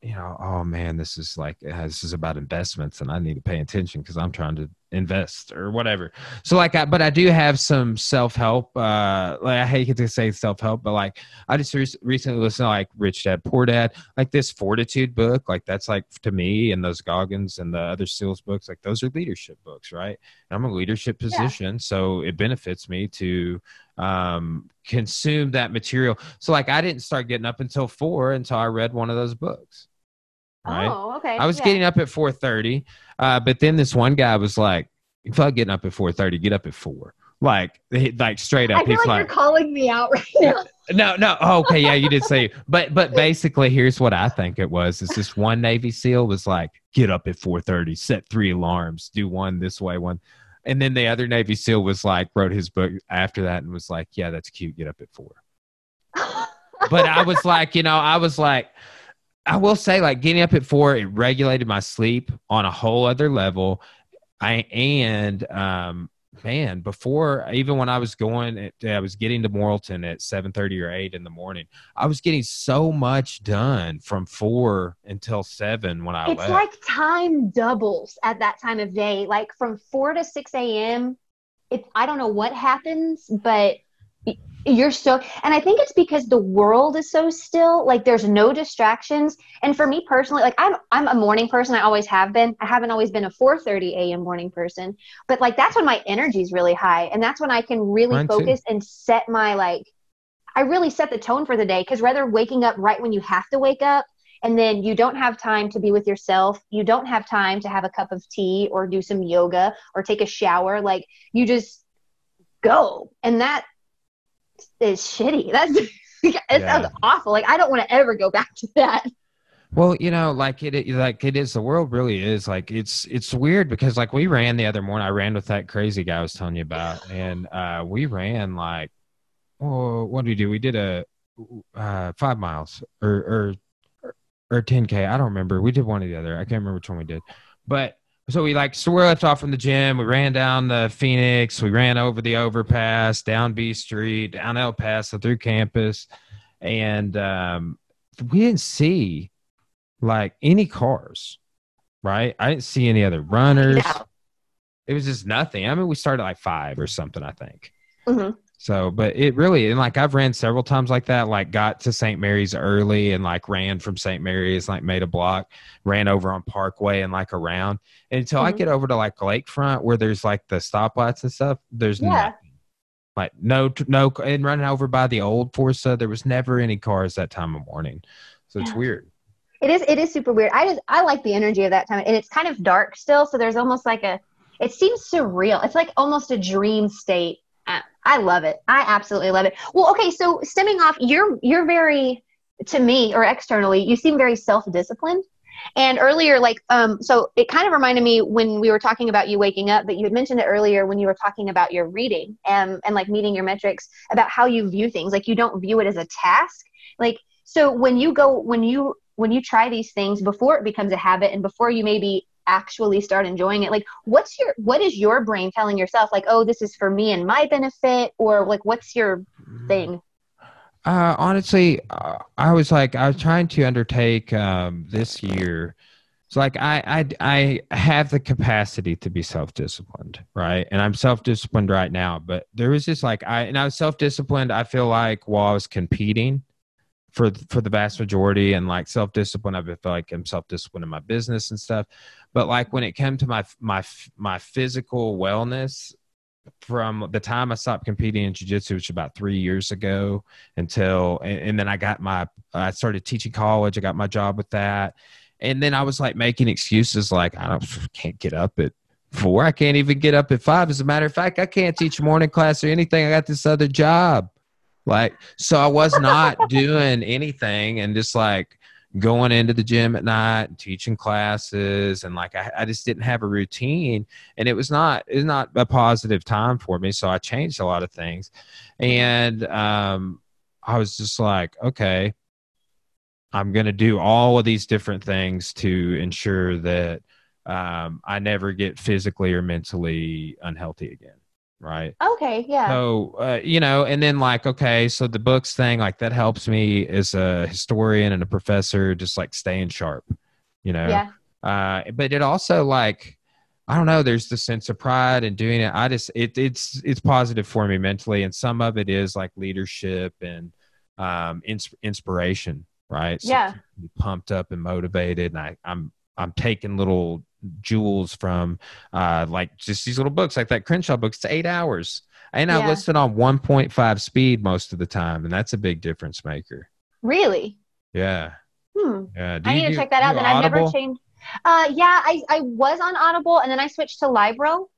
you know, oh man, this is like this is about investments, and I need to pay attention because I'm trying to invest or whatever. So like, I, but I do have some self help. Uh, like I hate to say self help, but like I just re- recently listened to like Rich Dad Poor Dad, like this Fortitude book. Like that's like to me and those Goggins and the other Seals books. Like those are leadership books, right? And I'm a leadership position, yeah. so it benefits me to um, consume that material. So like I didn't start getting up until four until I read one of those books. Right? Oh, okay. I was yeah. getting up at four thirty, uh, but then this one guy was like, "If I getting up at four thirty, get up at 4. Like, like straight up. I feel He's like, like you're calling me out right now. No, no. Oh, okay, yeah, you did say, but but basically, here's what I think it was: is this one Navy SEAL was like, get up at four thirty, set three alarms, do one this way, one and then the other Navy SEAL was like, wrote his book after that and was like, yeah, that's cute. Get up at four. but I was like, you know, I was like, I will say, like, getting up at four, it regulated my sleep on a whole other level. I and um, man, before even when I was going, eh, at, I was getting to Morrilton at seven thirty or eight in the morning. I was getting so much done from four until seven when I it's left. like time doubles at that time of day. Like from four to six a.m. It I don't know what happens, but you're so and i think it's because the world is so still like there's no distractions. And for me personally like i'm i'm a morning person. I always have been. I haven't always been a 4:30 a.m. morning person. But like that's when my energy is really high. And that's when i can really Mine focus too. and set my like i really set the tone for the day. Because rather waking up right when you have to wake up and then you don't have time to be with yourself you don't have time to have a cup of tea or do some yoga or take a shower like you just go. And that is shitty. That's it yeah. sounds awful. Like I don't want to ever go back to that. Well, you know, like it, like it is. The world really is like it's it's weird because like we ran the other morning. I ran with that crazy guy I was telling you about, and uh, we ran like, oh, what did we do? We did a uh, five miles or or or ten k. I don't remember. We did one or the other. I can't remember which one we did, but so we like so we left off from the gym. We ran down the Phoenix. We ran over the overpass, down B Street, down El Paso, through campus, and um, we didn't see like any cars. Right? I didn't see any other runners. Yeah. It was just nothing. I mean, we started like five or something. I think. Mm-hmm. So, but it really, and like I've ran several times like that, like got to St. Mary's early and like ran from St. Mary's, like made a block, ran over on Parkway and like around and until mm-hmm. I get over to like Lakefront where there's like the stoplights and stuff. There's yeah. nothing. Like no, no, and running over by the old Forza, there was never any cars that time of morning. So it's yeah. weird. It is. It is super weird. I just I like the energy of that time, and it's kind of dark still. So there's almost like a. It seems surreal. It's like almost a dream state I love it. I absolutely love it. Well, okay, so stemming off, you're you're very to me or externally, you seem very self-disciplined. And earlier, like, um, so it kind of reminded me when we were talking about you waking up, but you had mentioned it earlier when you were talking about your reading and, and like meeting your metrics about how you view things. Like, you don't view it as a task. Like, so when you go, when you, when you try these things before it becomes a habit and before you maybe actually start enjoying it like what's your what is your brain telling yourself like oh this is for me and my benefit or like what's your thing Uh, honestly, uh, I was like, I was trying to undertake um, this year. It's like I, I, I have the capacity to be self disciplined, right? And I'm self disciplined right now. But there was just like I, and I was self disciplined. I feel like while I was competing for for the vast majority, and like self discipline, I feel like I'm self disciplined in my business and stuff. But like when it came to my my my physical wellness, from the time I stopped competing in jiu-jitsu, which was about three years ago, until and, and, then I got my I started teaching college. I got my job with that, and then I was like making excuses like I don't can't get up at four. I can't even get up at five. As a matter of fact, I can't teach morning class or anything. I got this other job. Like so, I was not doing anything, and just like going into the gym at night and teaching classes and like I, I just didn't have a routine and it was not it's not a positive time for me. So i changed a lot of things and um i was just like okay i'm going to do all of these different things to ensure that um, i never get physically or mentally unhealthy again right? Okay yeah. So uh, you know and then like okay so the books thing like that helps me as a historian and a professor just like staying sharp you know? Yeah. Uh but it also like i don't know there's the sense of pride in doing it. I just it, it's it's positive for me mentally and some of it is like leadership and um ins- inspiration right? So yeah. pumped up and motivated and i i'm i'm taking little jewels from uh, like just these little books like that crenshaw book. It's eight hours. And i listen on 1.5 speed most of the time and that's a big difference maker. Really? Yeah. Hmm. yeah. I need to check that out then i've never changed. Uh yeah i i was on audible and then i switched to libro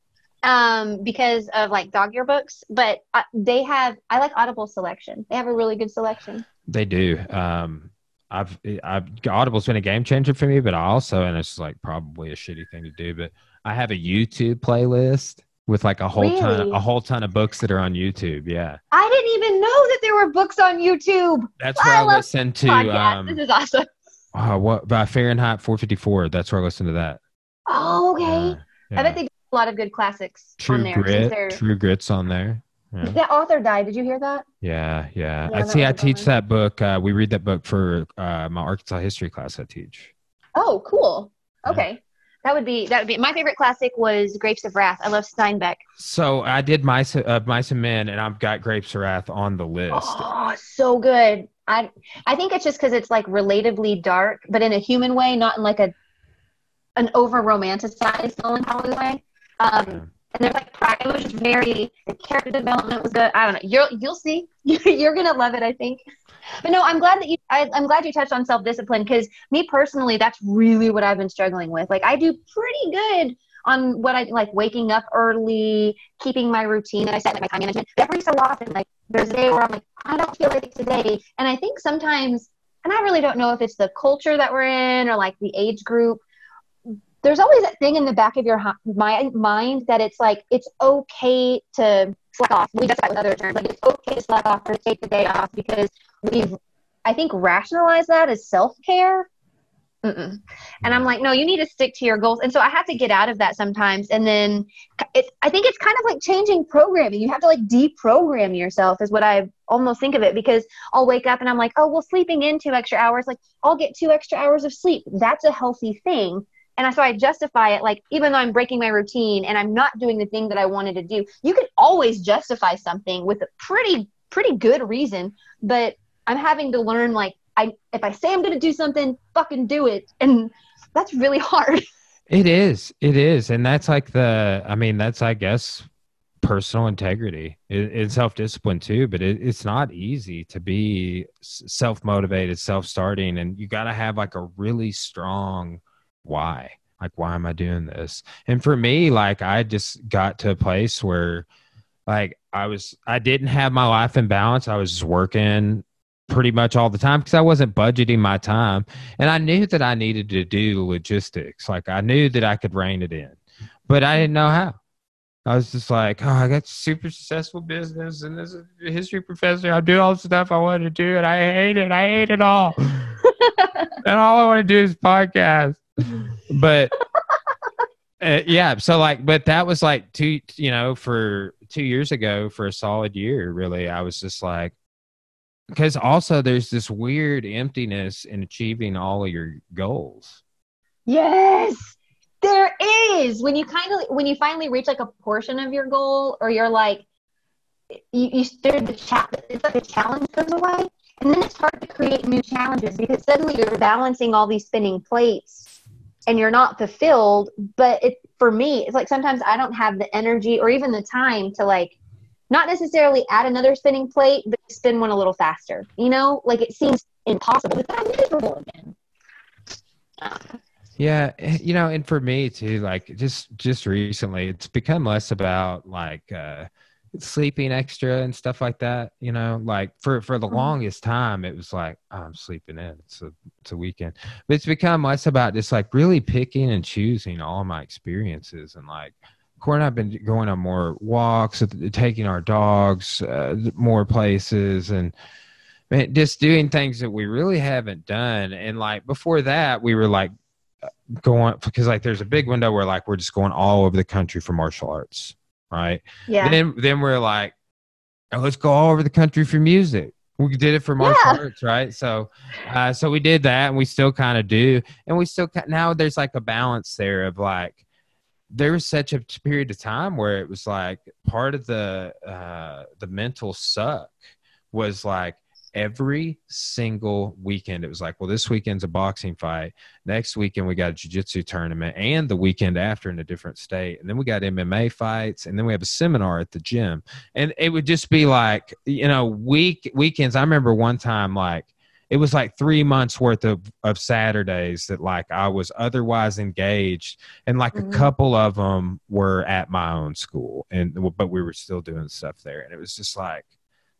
um because of like dog year books but uh, they have i like audible selection. They have a really good selection. They do. Um I've I've Audible's been a game changer for me, but I also and it's like probably a shitty thing to do, but I have a YouTube playlist with like a whole really? ton a whole ton of books that are on YouTube. Yeah. I didn't even know that there were books on YouTube. That's where I, I listen to um, this is awesome. Uh, what by Fahrenheit 454? That's where I listen to that. Oh, okay. Uh, yeah. I bet they do a lot of good classics True on there. Grit, True Grit's on there. Yeah. The author died. Did you hear that? Yeah, yeah. yeah I see. I teach that book. Uh, we read that book for uh, my Arkansas history class. I teach. Oh, cool. Okay. Yeah. That would be that would be my favorite classic was Grapes of Wrath. I love Steinbeck. So I did Mice uh, Mice and Men, and I've got Grapes of Wrath on the list. Oh, so good. I I think it's just because it's like relatively dark, but in a human way, not in like a an over romanticized melancholy way. Um, and there's like it was just very the character development was good. I don't know. You'll you'll see. You're gonna love it, I think. But no, I'm glad that you. I, am glad you touched on self discipline because me personally, that's really what I've been struggling with. Like I do pretty good on what I like waking up early, keeping my routine that I set, like my time management. But every so often, like there's a day where I'm like, I don't feel like today, and I think sometimes, and I really don't know if it's the culture that we're in or like the age group there's always that thing in the back of your my mind that it's like it's okay to slack off. We just that with other terms, like it's okay to slack off or take the day off because we've, I think, rationalized that as self care. And I'm like, no, you need to stick to your goals. And so I have to get out of that sometimes. And then it, I think it's kind of like changing programming. You have to like deprogram yourself, is what I almost think of it because I'll wake up and I'm like, oh, well, sleeping in two extra hours, like I'll get two extra hours of sleep. That's a healthy thing. And so I justify it like, even though I'm breaking my routine and I'm not doing the thing that I wanted to do, you can always justify something with a pretty, pretty good reason. But I'm having to learn like, I, if I say I'm going to do something, fucking do it. And that's really hard. It is. It is. And that's like the, I mean, that's, I guess, personal integrity it, it's self-discipline too but it, it's not easy to be self-motivated self-starting and you got to have like a really strong why? Like, why am I doing this? And for me, like, I just got to a place where, like, I was, I didn't have my life in balance. I was just working pretty much all the time because I wasn't budgeting my time. And I knew that I needed to do logistics. Like, I knew that I could rein it in, but I didn't know how. I was just like, oh, I got super successful business and this is a history professor. I do all the stuff I wanted to do and I hate it. I hate it all. and all I want to do is podcast but Uh, yeah. So like, but that was like two, you know, for two years ago for a solid year, really. I was just like, because also there's this weird emptiness in achieving all of your goals. Yes, there is. When you kind of, when you finally reach like a portion of your goal or you're like, you, you the it's like a challenge goes away. And then it's hard to create new challenges because suddenly you're balancing all these spinning plates and you're not fulfilled. But it, for me, it's like sometimes I don't have the energy or even the time to like not necessarily add another spinning plate, but spin one a little faster. You know, like it seems impossible, but I'm miserable again. Yeah, eh, you know, and for me too, like just just recently, it's become less about like uh sleeping extra and stuff like that you know like for for the mm-hmm. longest time it was like oh, i'm sleeping in it's a it's a weekend but it's become less about just like really picking and choosing all my experiences and like Cora and I've been going on more walks, taking our dogs uh, more places, and man, just doing things that we really haven't done. And like before that, we were like going because like there's a big window where like we're just going all over the country for martial arts right? Yeah. then then we're like, oh, let's go all over the country for music. We did it for martial yeah. arts, right? So, uh, so we did that, and we still kind of do, and we still now there's like a balance there of like there was such a period of time where it was like part of the uh, the mental suck was like every single weekend. It was like well this weekend's a boxing fight. Next weekend we got a jiu-jitsu tournament and the weekend after in a different state. And then we got mma fights and then we have a seminar at the gym. And it would just be like you know week weekends. I remember one time like it was like three months worth of, of saturdays that like i was otherwise engaged. And like mm-hmm. a couple of them were at my own school and but we were still doing stuff there. And it was just like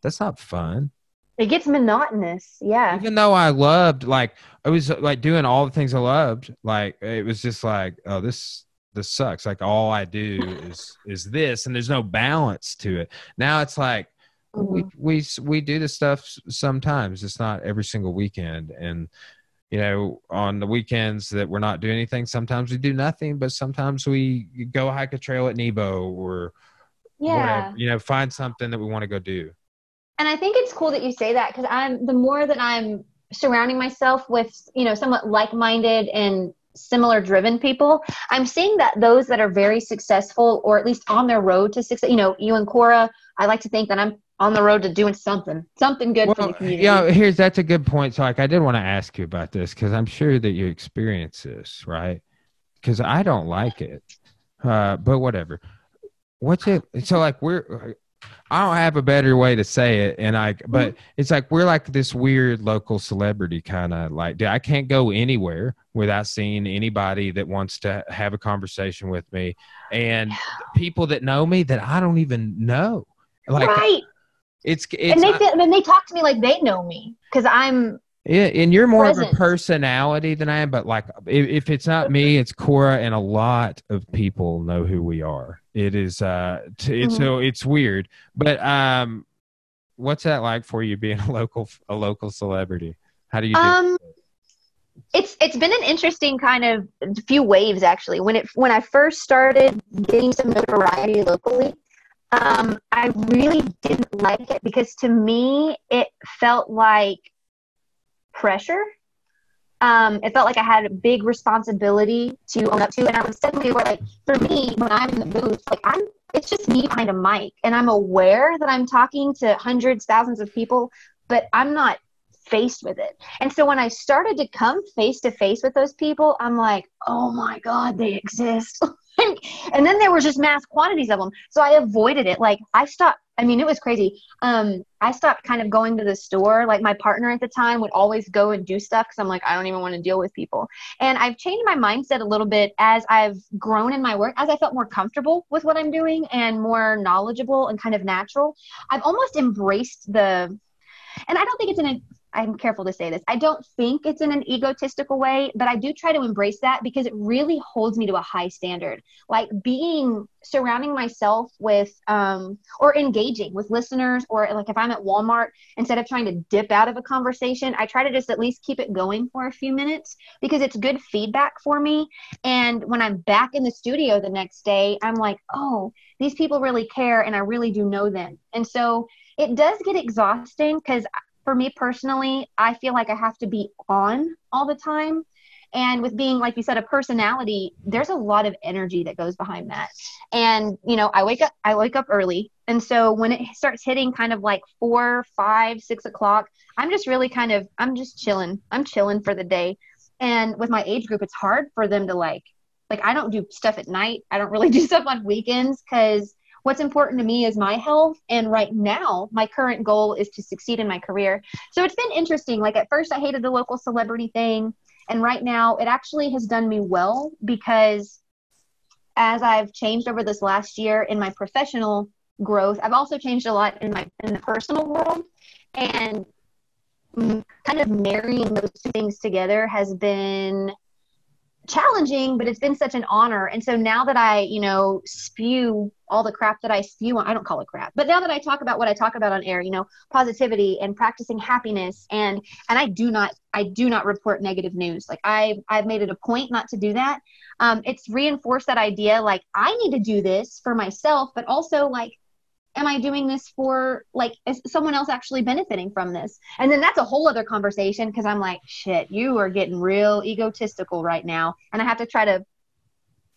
that's not fun it gets monotonous. Yeah. Even though I loved, like, I was like doing all the things I loved. Like, it was just like, oh, this this sucks. Like, all I do is is this, and there's no balance to it. Now it's like mm-hmm. we we we do this stuff sometimes. It's not every single weekend, and you know, on the weekends that we're not doing anything, sometimes we do nothing, but sometimes we go hike a trail at Nebo or yeah, whatever, you know, find something that we want to go do and I think it's cool that you say that because I'm the more that I'm surrounding myself with, you know, somewhat like-minded and similar driven people, I'm seeing that those that are very successful or at least on their road to success, you know, you and Cora, I like to think that I'm on the road to doing something, something good well, for the community. Yeah, here's that's a good point. So like I did want to ask you about this because I'm sure that you experience this, right? Because I don't like it. Uh, but whatever. What's it? So like we're I don't have a better way to say it, and I but mm-hmm. it's like we're like this weird local celebrity kind of like Dude, I can't go anywhere without seeing anybody that wants to have a conversation with me, and people that know me that I don't even know. Like, right. It's, it's and they I, and they talk to me like they know me because I'm yeah, and you're more present. of a personality than I am, but like if, if, it's not me, it's Cora, and a lot of people know who we are. It is uh, t- mm-hmm. so it's weird, but um, what's that like for you being a local a local celebrity? How do you? Do um, it's it's been an interesting kind of few waves actually. When it when I first started getting some notoriety locally, um, I really didn't like it because to me it felt like pressure. Um, it felt like I had a big responsibility to own up to, and I was suddenly like, for me, when I'm in the booth, like I'm, it's just me behind a mic, and I'm aware that I'm talking to hundreds, thousands of people, but I'm not faced with it. And so when I started to come face to face with those people, I'm like, oh my God, they exist. and then there was just mass quantities of them. So I avoided it. Like I stopped. I mean, it was crazy. Um, I stopped kind of going to the store. Like my partner at the time would always go and do stuff because I'm like, I don't even want to deal with people. And I've changed my mindset a little bit as I've grown in my work, as I felt more comfortable with what I'm doing and more knowledgeable and kind of natural. I've almost embraced the, and I don't think it's an I'm careful to say this. I don't think it's in an egotistical way, but I do try to embrace that because it really holds me to a high standard. Like being surrounding myself with um, or engaging with listeners, or like if I'm at Walmart, instead of trying to dip out of a conversation, I try to just at least keep it going for a few minutes because it's good feedback for me. And when I'm back in the studio the next day, I'm like, oh, these people really care and I really do know them. And so it does get exhausting because for me personally, I feel like I have to be on all the time. And with being, like you said, a personality, there's a lot of energy that goes behind that. And, you know, I wake up, I wake up early. And so when it starts hitting kind of like four, five, six o'clock, I'm just really kind of, I'm just chilling. I'm chilling for the day. And with my age group, it's hard for them to like, like, I don't do stuff at night. I don't really do stuff on weekends because what's important to me is my health and right now my current goal is to succeed in my career. So it's been interesting. Like at first i hated the local celebrity thing and right now it actually has done me well because as i've changed over this last year in my professional growth i've also changed a lot in my in the personal world and kind of marrying those two things together has been challenging, but it's been such an honor. And so now that I, you know, spew all the crap that I spew on, I don't call it crap, but now that I talk about what I talk about on air, you know, positivity and practicing happiness and, and I do not, I do not report negative news. Like I, I've made it a point not to do that. Um, it's reinforced that idea. Like I need to do this for myself, but also like am I doing this for like is someone else actually benefiting from this? And then that's a whole other conversation because I'm like, shit, you are getting real egotistical right now. And I have to try to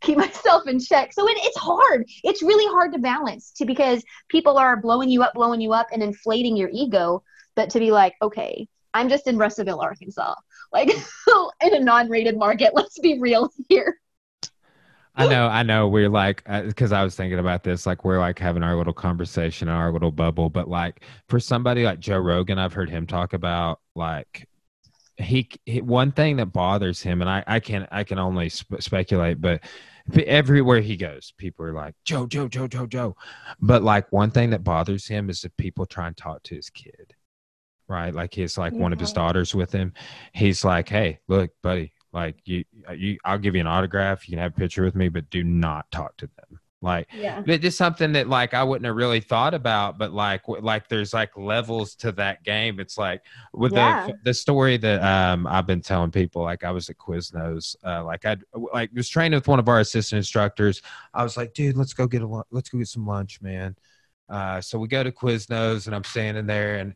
keep myself in check. So it, it's hard. It's really hard to balance to because people are blowing you up, blowing you up and inflating your ego. But to be like, okay, I'm just in Russellville, Arkansas. Like in a non-rated market. Let's be real here. I know, I know. We're like, because uh, I was thinking about this, like we're like having our little conversation, our little bubble. But like for somebody like Joe Rogan, I've heard him talk about like he, he one thing that bothers him, and I I can I can only sp- speculate, but everywhere he goes, people are like Joe, Joe, Joe, Joe, Joe. But like one thing that bothers him is if people try and talk to his kid, right? Like he's like yeah. one of his daughters with him. He's like, hey, look, buddy, like you, you, I'll give you an autograph. You can have a picture with me, but do not talk to them. Like, yeah. it's just something that like I wouldn't have really thought about, but like, like there's like levels to that game. It's like with yeah. the the story that um I've been telling people. Like I was at Quiznos, uh, like I like was training with one of our assistant instructors. I was like, dude, let's go get a let's go get some lunch, man. Uh, so we go to Quiznos and I'm standing there and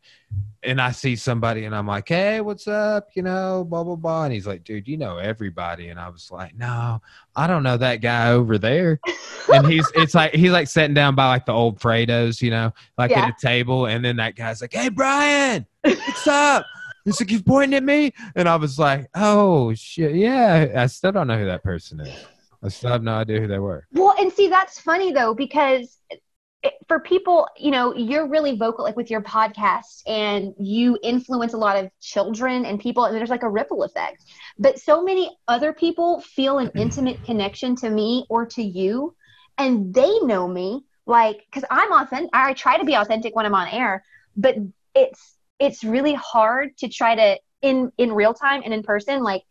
and I see somebody and I'm like, hey, what's up? You know, blah blah blah. And he's like, dude, you know everybody. And I was like, no, I don't know that guy over there. and he's it's like he's like sitting down by like the old Fredos, you know, like yeah. at a table. And then that guy's like, hey, Brian, what's up? He's like, he's pointing at me. And I was like, oh shit, yeah. I still don't know who that person is. I still have no idea who they were. Well, and see, that's funny though because for people, you know, you're really vocal, like with your podcast, and you influence a lot of children and people, and there's like a ripple effect. But so many other people feel an mm-hmm. intimate connection to me or to you, and they know me, like, because I'm authentic. I try to be authentic when I'm on air, but it's it's really hard to try to in in real time and in person, like,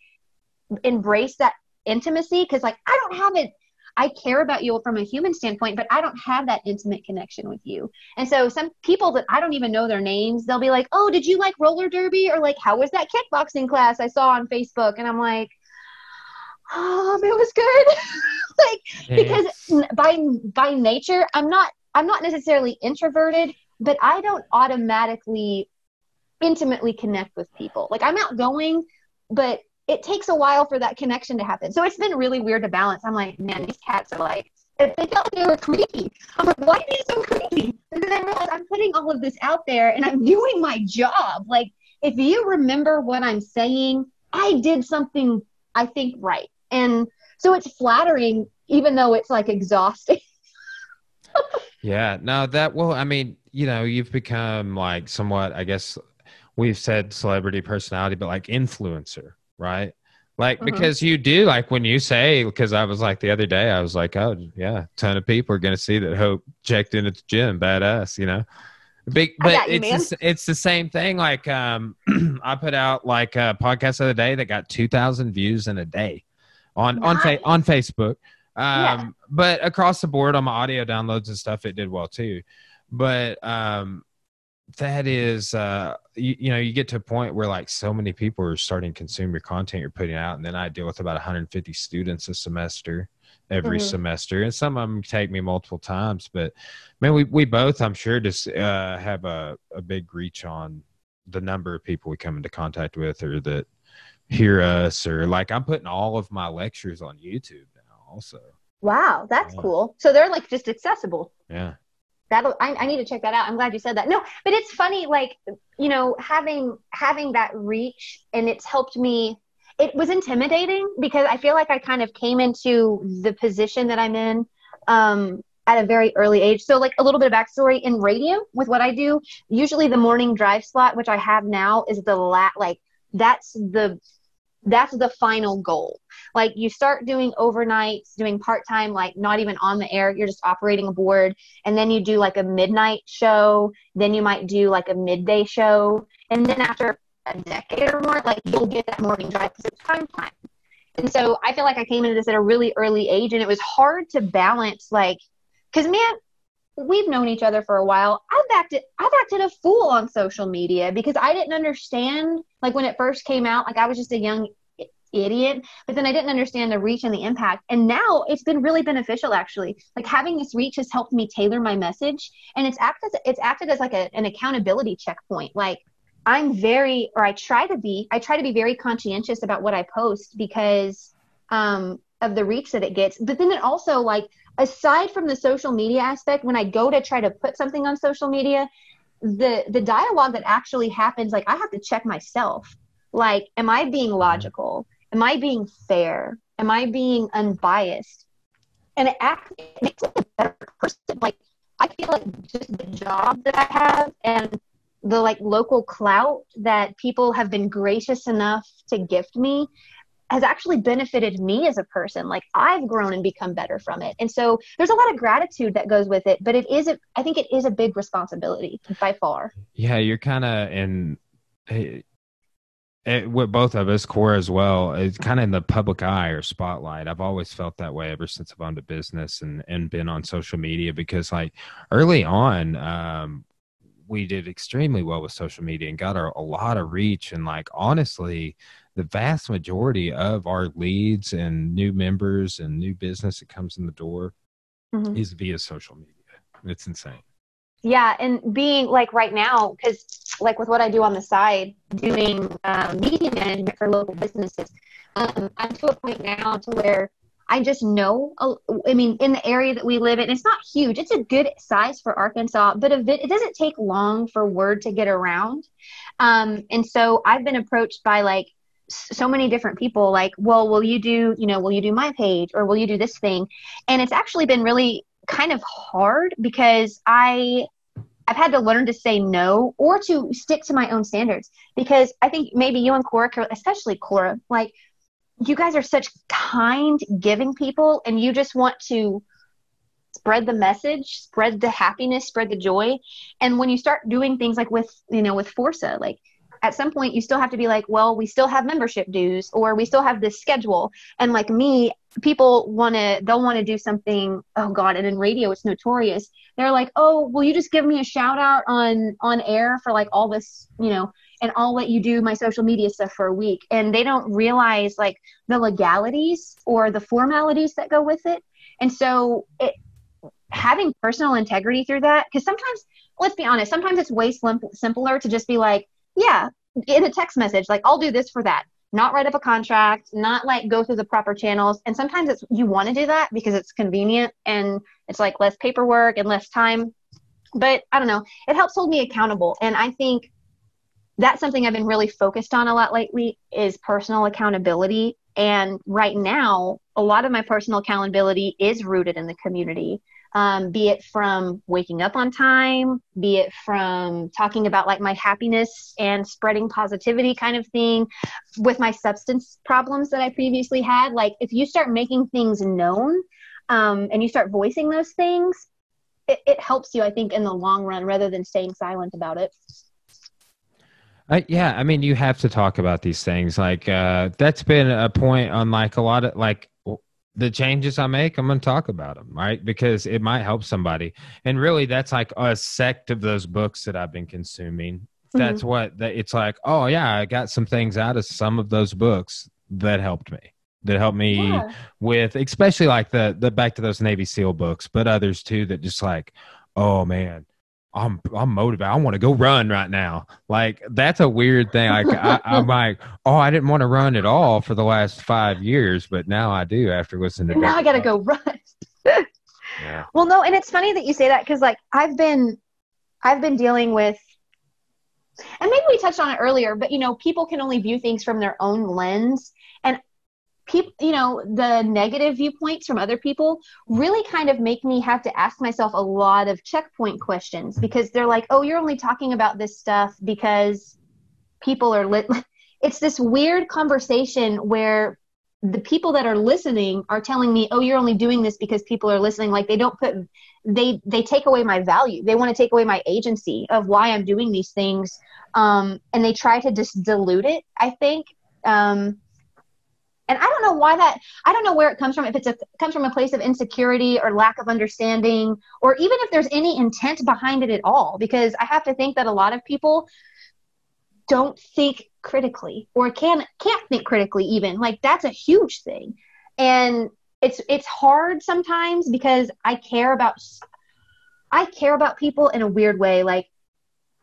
embrace that intimacy because like I don't have it I care about you from a human standpoint, but I don't have that intimate connection with you. And so some people that I don't even know their names, they'll be like, "Oh, did you like roller derby?" or like, "How was that kickboxing class I saw on Facebook?" And I'm like, "Um, it was good." like because by by nature, I'm not I'm not necessarily introverted, but I don't automatically intimately connect with people. Like I'm outgoing, but it takes a while for that connection to happen. So it's been really weird to balance. I'm like, man, these cats are like, they felt like they were creepy. I'm like, why are you so creepy? And then I realized I'm putting all of this out there and I'm doing my job. Like, if you remember what I'm saying, I did something I think right. And so it's flattering, even though it's like exhausting. yeah, no, that, well, I mean, you know, you've become like somewhat, I guess we've said celebrity personality, but like influencer right? Like, uh-huh. because you do, like, when you say, because I was like the other day, I was like, oh, yeah, ton of people are going to see that Hope checked in at the gym, badass, you know? Big, but you, it's the, it's the same thing. Like um, I put out like a podcast the other day that got two thousand views in a day on nice. on fa- on Facebook. Um, yeah. but across the board on my audio downloads and stuff, it did well too. But um, that is uh you, you, know you get to a point where like so many people are starting to consume your content you're putting out and then i deal with about 150 students a semester every mm-hmm. semester and some of them take me multiple times but man we, we both i'm sure just uh, have a, a big reach on the number of people we come into contact with or that hear us or like i'm putting all of my lectures on youtube now also wow that's yeah. cool so they're like just accessible yeah that'll I, I, need to check that out. I'm glad you said that. No but it's funny like you know having having that reach and it's helped me it was intimidating because i feel like i kind of came into the position that i'm in um, at a very early age. So like a little bit of backstory. In radio with what i do usually the morning drive slot which i have now is the lat like that's the that's the final goal. Like you start doing overnights, doing part time, like not even on the air, you're just operating a board. And then you do like a midnight show. Then you might do like a midday show. And then after a decade or more, like you'll get that morning drive because it's prime time. And so I feel like I came into this at a really early age and it was hard to balance, like, because man, we've known each other for a while. I've acted I've acted a fool on social media because I didn't understand like when it first came out, like I was just a young idiot, but then I didn't understand the reach and the impact. And now it's been really beneficial actually. Like having this reach has helped me tailor my message and it's acted it's acted as like a, an accountability checkpoint. Like I'm very or I try to be I try to be very conscientious about what I post because um of the reach that it gets. But then it also like aside from the social media aspect, when I go to try to put something on social media, the the dialogue that actually happens, like I have to check myself. Like, am I being mm-hmm. logical? Am I being fair? Am I being unbiased? And it actually makes me a better person. Like I feel like just the job that I have and the like local clout that people have been gracious enough to gift me has actually benefited me as a person. Like I've grown and become better from it. And so there's a lot of gratitude that goes with it, but it is, a, I think it is a big responsibility by far. Yeah. You're kind of in, it, eh, with both of us, Cora as well, it's kind of in the public eye or spotlight. I've always felt that way ever since I've owned a business and, and been on social media because like early on, um, we did extremely well with social media and got a lot of reach and like honestly the vast majority of our leads and new members and new business that comes in the door mm-hmm. is via social media. It's insane. Yeah, and being like right now, because like with what I do on the side, doing um, media management for local businesses, um, I'm to a point now to where I just know. I mean, in the area that we live in, it's not huge. It's a good size for Arkansas, but it doesn't take long for word to get around. Um, and so I've been approached by like so many different people like well will you do you know will you do my page or will you do this thing? And it's actually been really kind of hard because i i've had to learn to say no or to stick to my own standards. Because i think maybe you and cora especially cora like you guys are such kind giving people and you just want to spread the message spread the happiness spread the joy. And when you start doing things like with you know with forza like at some point you still have to be like well we still have membership dues or we still have this schedule and like me people want to they'll want to do something oh god and in radio it's notorious they're like oh will you just give me a shout out on on air for like all this you know and I'll let you do my social media stuff for a week. And they don't realize like the legalities or the formalities that go with it. And so it, having personal integrity through that, because sometimes, let's be honest, sometimes it's way simpler to just be like, yeah, in a text message, like I'll do this for that. Not write up a contract, not like go through the proper channels. And sometimes it's you want to do that because it's convenient and it's like less paperwork and less time. But I don't know, it helps hold me accountable. And I think that's something I've been really focused on a lot lately is personal accountability. And right now, a lot of my personal accountability is rooted in the community um, be it from waking up on time, be it from talking about like my happiness and spreading positivity kind of thing with my substance problems that I previously had. Like, if you start making things known um, and you start voicing those things, it, it helps you, I think, in the long run rather than staying silent about it. Uh, yeah, I mean, you have to talk about these things. Like uh, that's been a point on like a lot of like the changes I make. I'm going to talk about them, right? Because it might help somebody. And really, that's like a sect of those books that I've been consuming. That's mm-hmm. what that it's like. Oh yeah, I got some things out of some of those books that helped me. That helped me yeah. with, especially like the the back to those Navy SEAL books, but others too that just like, oh man, I'm I'm motivated. I want to go run right now. Like that's a weird thing. Like I, am like, oh, I didn't want to run at all for the last five years, but now I do after listening to. Now I gotta go run. yeah. Well, no, and it's funny that you say that because like I've been, I've been dealing with, and maybe we touched on it earlier, but you know, people can only view things from their own lens, and people you know the negative viewpoints from other people really kind of make me have to ask myself a lot of checkpoint questions because they're like oh you're only talking about this stuff because people are lit it's this weird conversation where the people that are listening are telling me oh you're only doing this because people are listening. Like they don't put they they take away my value. They want to take away my agency of why i'm doing these things. Um, and they try to just dilute it i think. Um, and i don't know why that i don't know where it comes from if it's a comes from a place of insecurity or lack of understanding or even if there's any intent behind it at all because i have to think that a lot of people don't think critically or can can't think critically even. Like that's a huge thing. And it's it's hard sometimes because i care about i care about people in a weird way. Like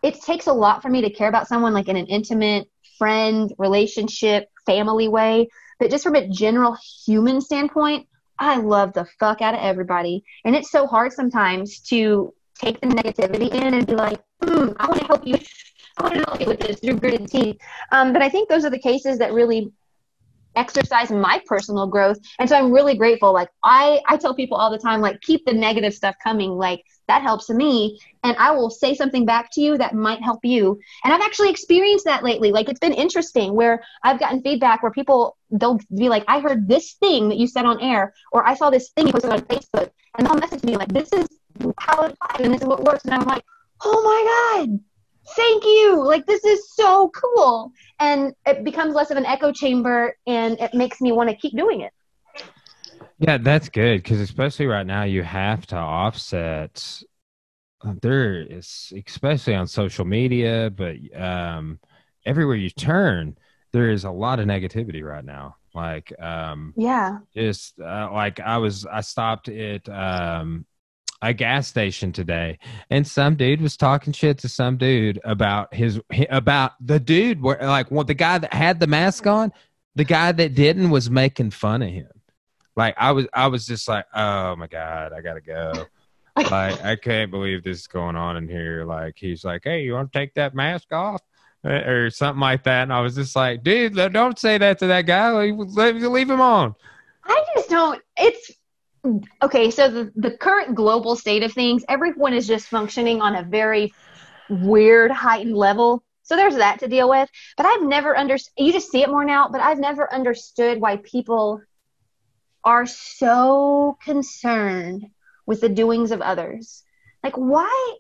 it takes a lot for me to care about someone like in an intimate friend relationship family way but just from a general human standpoint, I love the fuck out of everybody. And it's so hard sometimes to take the negativity in and be like, mm, I want to help you. I want to help you with this through gritted teeth. Um, but I think those are the cases that really exercise my personal growth. And so i'm really grateful. Like i i tell people all the time like keep the negative stuff coming. Like that helps me. And i will say something back to you that might help you. And i've actually experienced that lately. Like it's been interesting where i've gotten feedback where people they'll be like i heard this thing that you said on air or i saw this thing you posted on facebook. And they'll message me like this is how it it's and this is what works. And i'm like oh my god thank you. Like this is so cool. And it becomes less of an echo chamber and it makes me want to keep doing it. Yeah that's good because especially right now you have to offset uh, there is especially on social media but um everywhere you turn there is a lot of negativity right now. Like um yeah. just uh, like i was i stopped at um a gas station today and some dude was talking shit to some dude about his about the dude where like what the guy that had the mask mm-hmm. on the guy that didn't was making fun of him. Like i was i was just like oh my god i gotta go. Like i can't believe this is going on in here. Like he's like hey you want to take that mask off? Eh, or something like that and i was just like dude don't say that to that guy. Leave, leave him on. I just don't it's okay, so the, the current global state of things, everyone is just functioning on a very weird heightened level. So there's that to deal with. But I've never understood, you just see it more now, but I've never understood why people are so concerned with the doings of others. Like, why?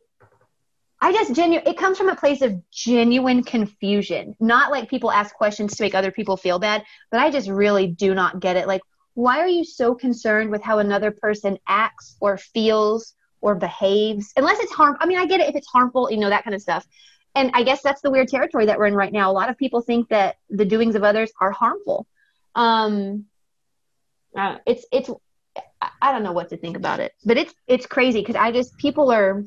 I just genuine. It comes from a place of genuine confusion, not like people ask questions to make other people feel bad. But I just really do not get it. Like, why are you so concerned with how another person acts or feels or behaves? Unless it's harm i mean i get it if it's harmful you know that kind of stuff. And i guess that's the weird territory that we're in right now. A lot of people think that the doings of others are harmful. Um uh, it's it's i don't know what to think about it but it's it's crazy because i just people are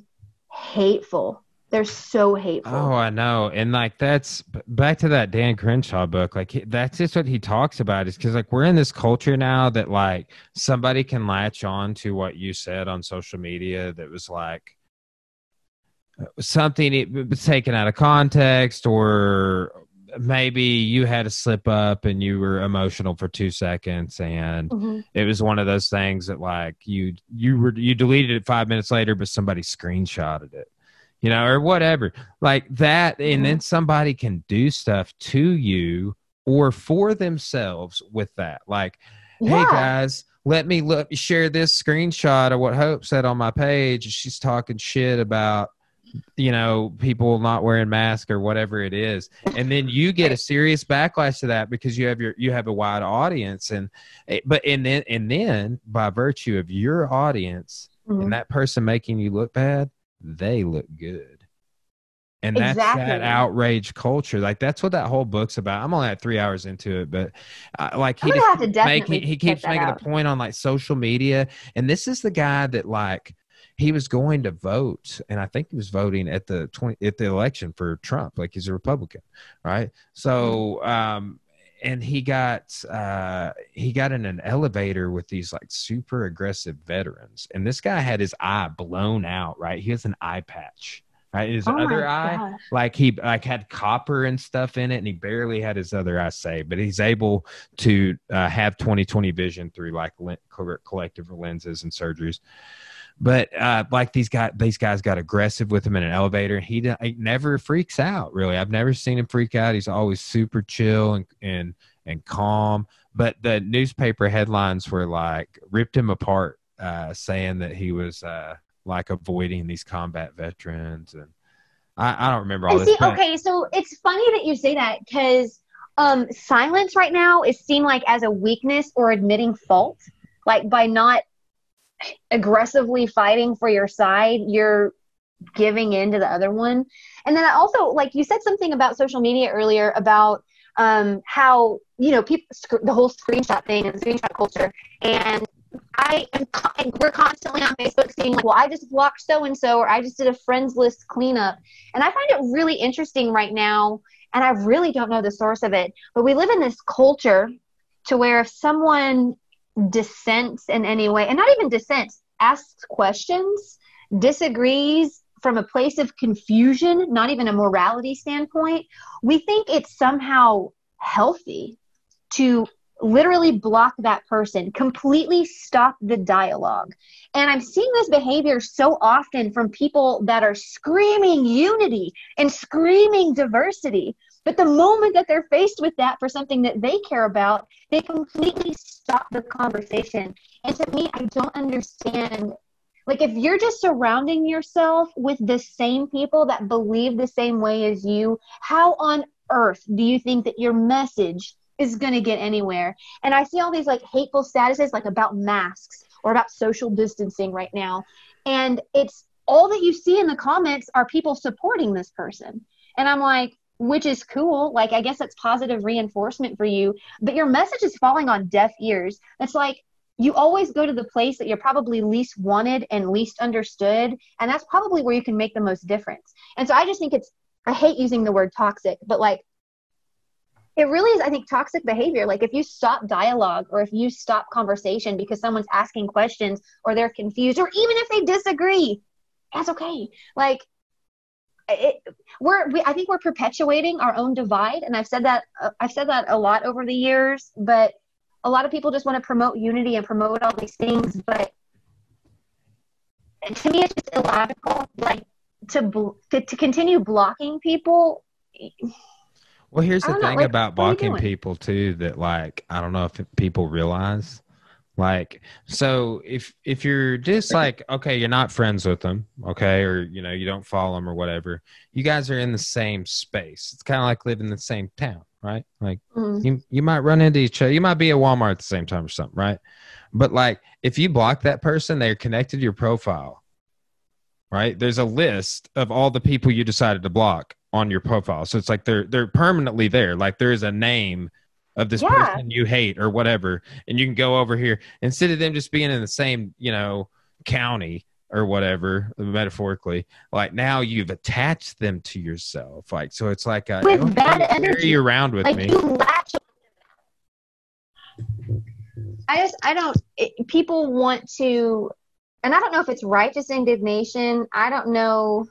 hateful they're so hateful. Oh, I know. And like that's back to that Dan Crenshaw book. Like that's just what he talks about is because like we're in this culture now that like somebody can latch on to what you said on social media that was like something it was taken out of context or maybe you had a slip up and you were emotional for two seconds and mm-hmm. it was one of those things that like you you were you deleted it five minutes later but somebody screenshotted it you know, or whatever like that. And then somebody can do stuff to you or for themselves with that. Like, yeah. hey guys, let me look share this screenshot of what Hope said on my page. She's talking shit about you know people not wearing masks or whatever it is and then you get a serious backlash to that because you have your you have a wide audience and eh, but and then and then by virtue of your audience mm-hmm. and that person making you look bad they look good and that's exactly. that outrage culture like that's what that whole book's about i'm only at three hours into it but uh, like he just make, he, he keeps making out. the point on like social media and this is the guy that like he was going to vote and i think he was voting at the 20 at the election for trump like he's a republican right so mm-hmm. um and he got uh he got in an elevator with these like super aggressive veterans and this guy had his eye blown out right he has an eye patch Right? His oh other eye, gosh. like he like had copper and stuff in it, and he barely had his other eye saved. But he's able to uh, have 20/20 vision through like collective lenses and surgeries. But uh, like these guys, these guys got aggressive with him in an elevator. He, he never freaks out. Really, I've never seen him freak out. He's always super chill and and and calm. But the newspaper headlines were like ripped him apart, uh, saying that he was uh, like avoiding these combat veterans and I, I don't remember all this. See, okay, so it's funny that you say that because um, silence right now is seen like as a weakness or admitting fault. Like by not aggressively fighting for your side, you're giving in to the other one. And then I also like you said something about social media earlier about um, how you know people the whole screenshot thing and screenshot culture and I am, we're constantly on Facebook seeing like, well, I just blocked so and so, or I just did a friends list cleanup, and I find it really interesting right now. And I really don't know the source of it, but we live in this culture to where if someone dissents in any way, and not even dissents, asks questions, disagrees from a place of confusion, not even a morality standpoint, we think it's somehow healthy to literally block that person, completely stop the dialogue. And I'm seeing this behavior so often from people that are screaming unity and screaming diversity. But the moment that they're faced with that for something that they care about, they completely stop the conversation. And to me, I don't understand. Like, if you're just surrounding yourself with the same people that believe the same way as you, how on earth do you think that your message is going to get anywhere. And I see all these like hateful statuses like about masks or about social distancing right now. And it's all that you see in the comments are people supporting this person. And I'm like, which is cool. Like, I guess that's positive reinforcement for you, but your message is falling on deaf ears. It's like, you always go to the place that you're probably least wanted and least understood. And that's probably where you can make the most difference. And so I just think it's, I hate using the word toxic, but like it really is i think toxic behavior like if you stop dialogue or if you stop conversation because someone's asking questions or they're confused or even if they disagree that's okay like it, we're we, i think we're perpetuating our own divide and i've said that uh, i've said that a lot over the years but a lot of people just want to promote unity and promote all these things but to me it's just illogical like to to, to continue blocking people well, here's the thing know, like, about blocking people too that like I don't know if people realize. Like, so if if you're just like okay, you're not friends with them, okay, or you know you don't follow them or whatever, you guys are in the same space. It's kind of like living in the same town, right? Like mm-hmm. you you might run into each other. You might be at Walmart at the same time or something, right? But like if you block that person, they're connected to your profile, right? There's a list of all the people you decided to block on your profile. So it's like they're they're permanently there. Like there's a name of this yeah. person you hate or whatever, and you can go over here instead of them just being in the same you know county or whatever metaphorically like now you've attached them to yourself like so it's like a, with bad energy. you around with like me. i just i don't it, people want to and i don't know if it's righteous indignation i don't know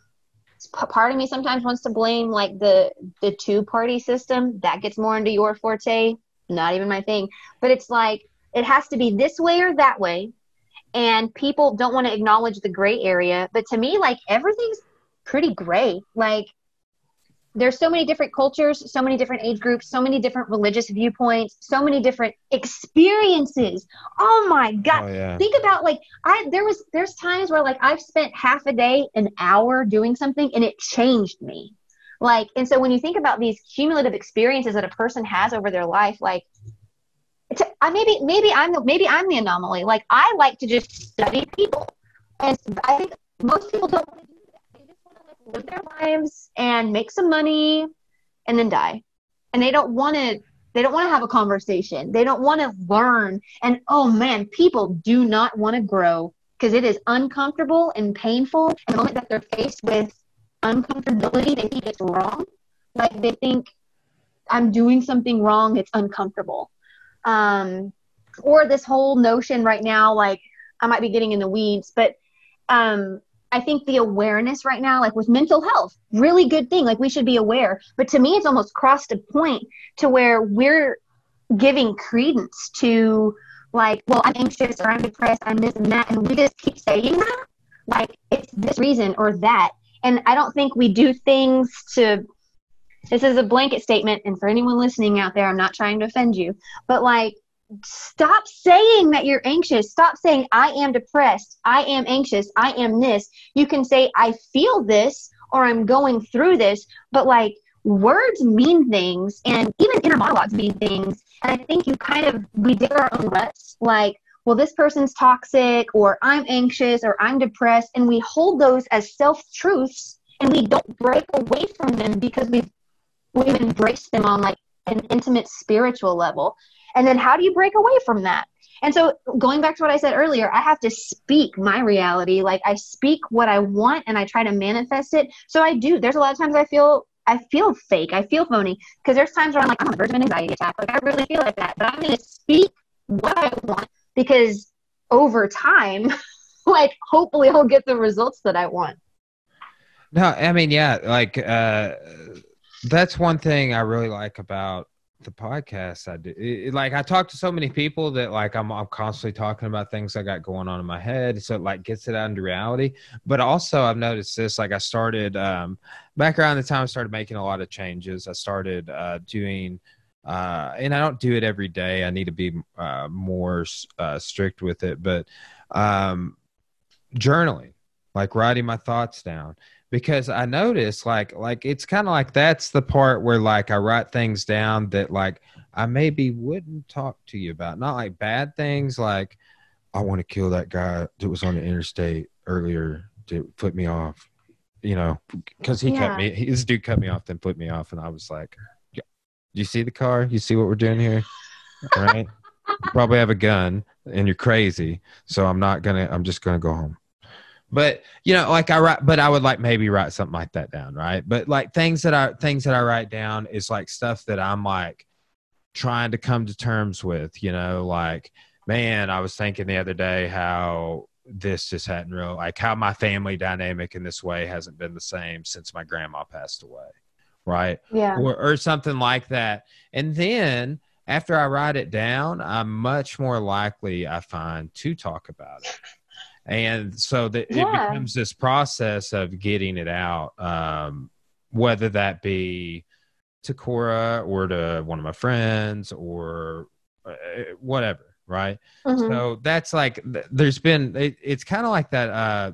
part of me sometimes wants to blame like the the two party system that gets more into your forte. Not even my thing. But it's like it has to be this way or that way. And people don't want to acknowledge the gray area. But to me like everything's pretty gray. Like there's so many different cultures, so many different age groups, so many different religious viewpoints, so many different experiences. Oh my god. Oh, yeah. Think about like I there was there's times where like I've spent half a day, an hour doing something and it changed me. Like and so when you think about these cumulative experiences that a person has over their life like it's, I maybe maybe I'm the, maybe I'm the anomaly. Like I like to just study people. And I think most people don't live their lives and make some money and then die. And they don't want to they don't want to have a conversation. They don't want to learn. And oh man, people do not want to grow because it is uncomfortable and painful. And the moment that they're faced with uncomfortability, they think it's wrong. Like they think I'm doing something wrong, it's uncomfortable. Um, or this whole notion right now, like I might be getting in the weeds, but um, I think the awareness right now, like with mental health, really good thing. Like we should be aware. But to me, it's almost crossed a point to where we're giving credence to like, well, I'm anxious or I'm depressed, I'm this and that, and we just keep saying that. Like it's this reason or that. And I don't think we do things to this is a blanket statement, and for anyone listening out there, I'm not trying to offend you, but like stop saying that you're anxious. Stop saying, I am depressed. I am anxious. I am this. You can say, I feel this or I'm going through this, but like words mean things and even inner monologues mean things. And I think you kind of, we dig our own ruts. Like, well, this person's toxic or I'm anxious or I'm depressed. And we hold those as self truths and we don't break away from them because we've, we've embraced them on like an intimate spiritual level. And then how do you break away from that? And so going back to what I said earlier, I have to speak my reality. Like I speak what I want and I try to manifest it. So I do. There's a lot of times I feel I feel fake. I feel phony because there's times where I'm like I'm on the verge of an anxiety attack. Like I really feel like that. But I'm going to speak what I want because over time, like hopefully I'll get the results that I want. No, I mean, yeah, like uh, that's one thing I really like about the podcast I do. It, like I talk to so many people that like I'm I'm constantly talking about things I got going on in my head. So it like gets it out into reality. But also I've noticed this, like I started um back around the time I started making a lot of changes. I started uh doing uh and I don't do it every day. I need to be uh more uh strict with it, but um journaling, like writing my thoughts down because I notice like like it's kind of like that's the part where like I write things down that like I maybe wouldn't talk to you about. Not like bad things like I want to kill that guy that was on the interstate earlier to put me off. You know, because he yeah. cut me. This dude cut me off, then put me off, and I was like, "Do you see the car? You see what we're doing here? Right? probably have a gun, and you're crazy. So I'm not gonna. I'm just gonna go home." But you know like i write but i would like maybe write something like that down right? But like things that i things that i write down is like stuff that i'm like trying to come to terms with you know? Like man i was thinking the other day how this just hadn't real like how my family dynamic in this way hasn't been the same since my grandma passed away right? Yeah. Or, or something like that. And then after i write it down i'm much more likely i find to talk about it and so that yeah. it becomes this process of getting it out um, whether that be to cora or to one of my friends or uh, whatever right mm-hmm. so that's like there's been it, it's kind of like that uh